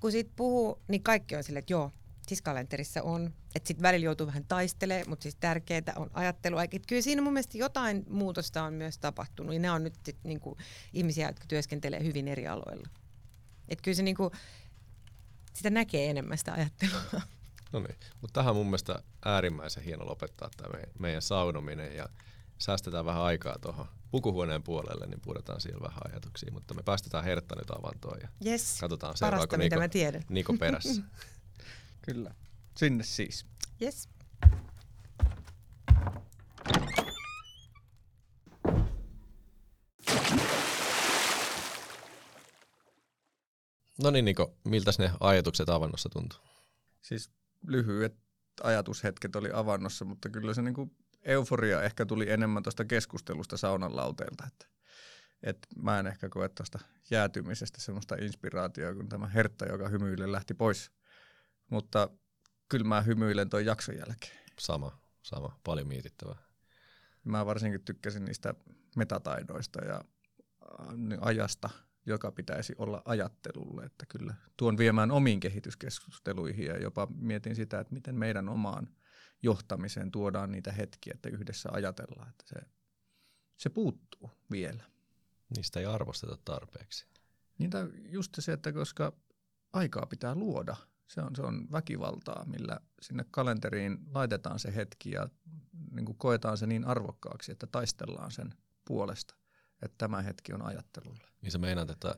kun siitä puhuu, niin kaikki on silleen, että joo, siis kalenterissa on, että sitten välillä joutuu vähän taistelemaan, mutta siis tärkeää on ajattelu. Et kyllä siinä mun mielestä jotain muutosta on myös tapahtunut, ja ne on nyt sit niinku ihmisiä, jotka työskentelee hyvin eri aloilla. Et kyllä se niinku, sitä näkee enemmän sitä ajattelua. No niin, mutta tähän mun mielestä äärimmäisen hieno lopettaa tämä meidän, meidän saunominen ja säästetään vähän aikaa tuohon pukuhuoneen puolelle, niin puhutaan siellä vähän ajatuksia, mutta me päästetään Hertta nyt avantoon ja Yes, katsotaan parasta seuraako Niko. Niko perässä. Kyllä. Sinne siis. Yes. No niin Niko, miltäs ne ajatukset avannossa tuntuu? Siis lyhyet ajatushetket oli avannossa, mutta kyllä se niinku euforia ehkä tuli enemmän tuosta keskustelusta saunan lauteelta. Että, et mä en ehkä koe tuosta jäätymisestä semmoista inspiraatiota kuin tämä Hertta, joka hymyille lähti pois. Mutta kyllä mä hymyilen tuon jakson jälkeen. Sama, sama, paljon mietittävää. Mä varsinkin tykkäsin niistä metataidoista ja äh, ajasta, joka pitäisi olla ajattelulle. Että kyllä tuon viemään omiin kehityskeskusteluihin ja jopa mietin sitä, että miten meidän omaan johtamiseen tuodaan niitä hetkiä, että yhdessä ajatellaan, että se, se puuttuu vielä. Niistä ei arvosteta tarpeeksi. Niitä just se, että koska aikaa pitää luoda, se on, se on väkivaltaa, millä sinne kalenteriin laitetaan se hetki ja niin kuin koetaan se niin arvokkaaksi, että taistellaan sen puolesta, että tämä hetki on ajattelulle. Niin sä meinaat, että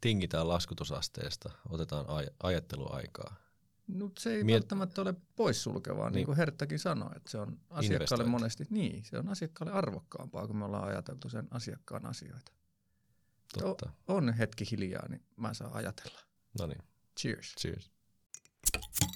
tingitään laskutusasteesta, otetaan aj- ajatteluaikaa. No, se ei Miet- välttämättä ole poissulkevaa, niin, Niin. kuin Herttakin sanoi, että se on asiakkaalle monesti, niin, se on asiakkaalle arvokkaampaa, kun me ollaan ajateltu sen asiakkaan asioita. Totta. On hetki hiljaa, niin mä saan ajatella. No niin, Cheers. cheers. you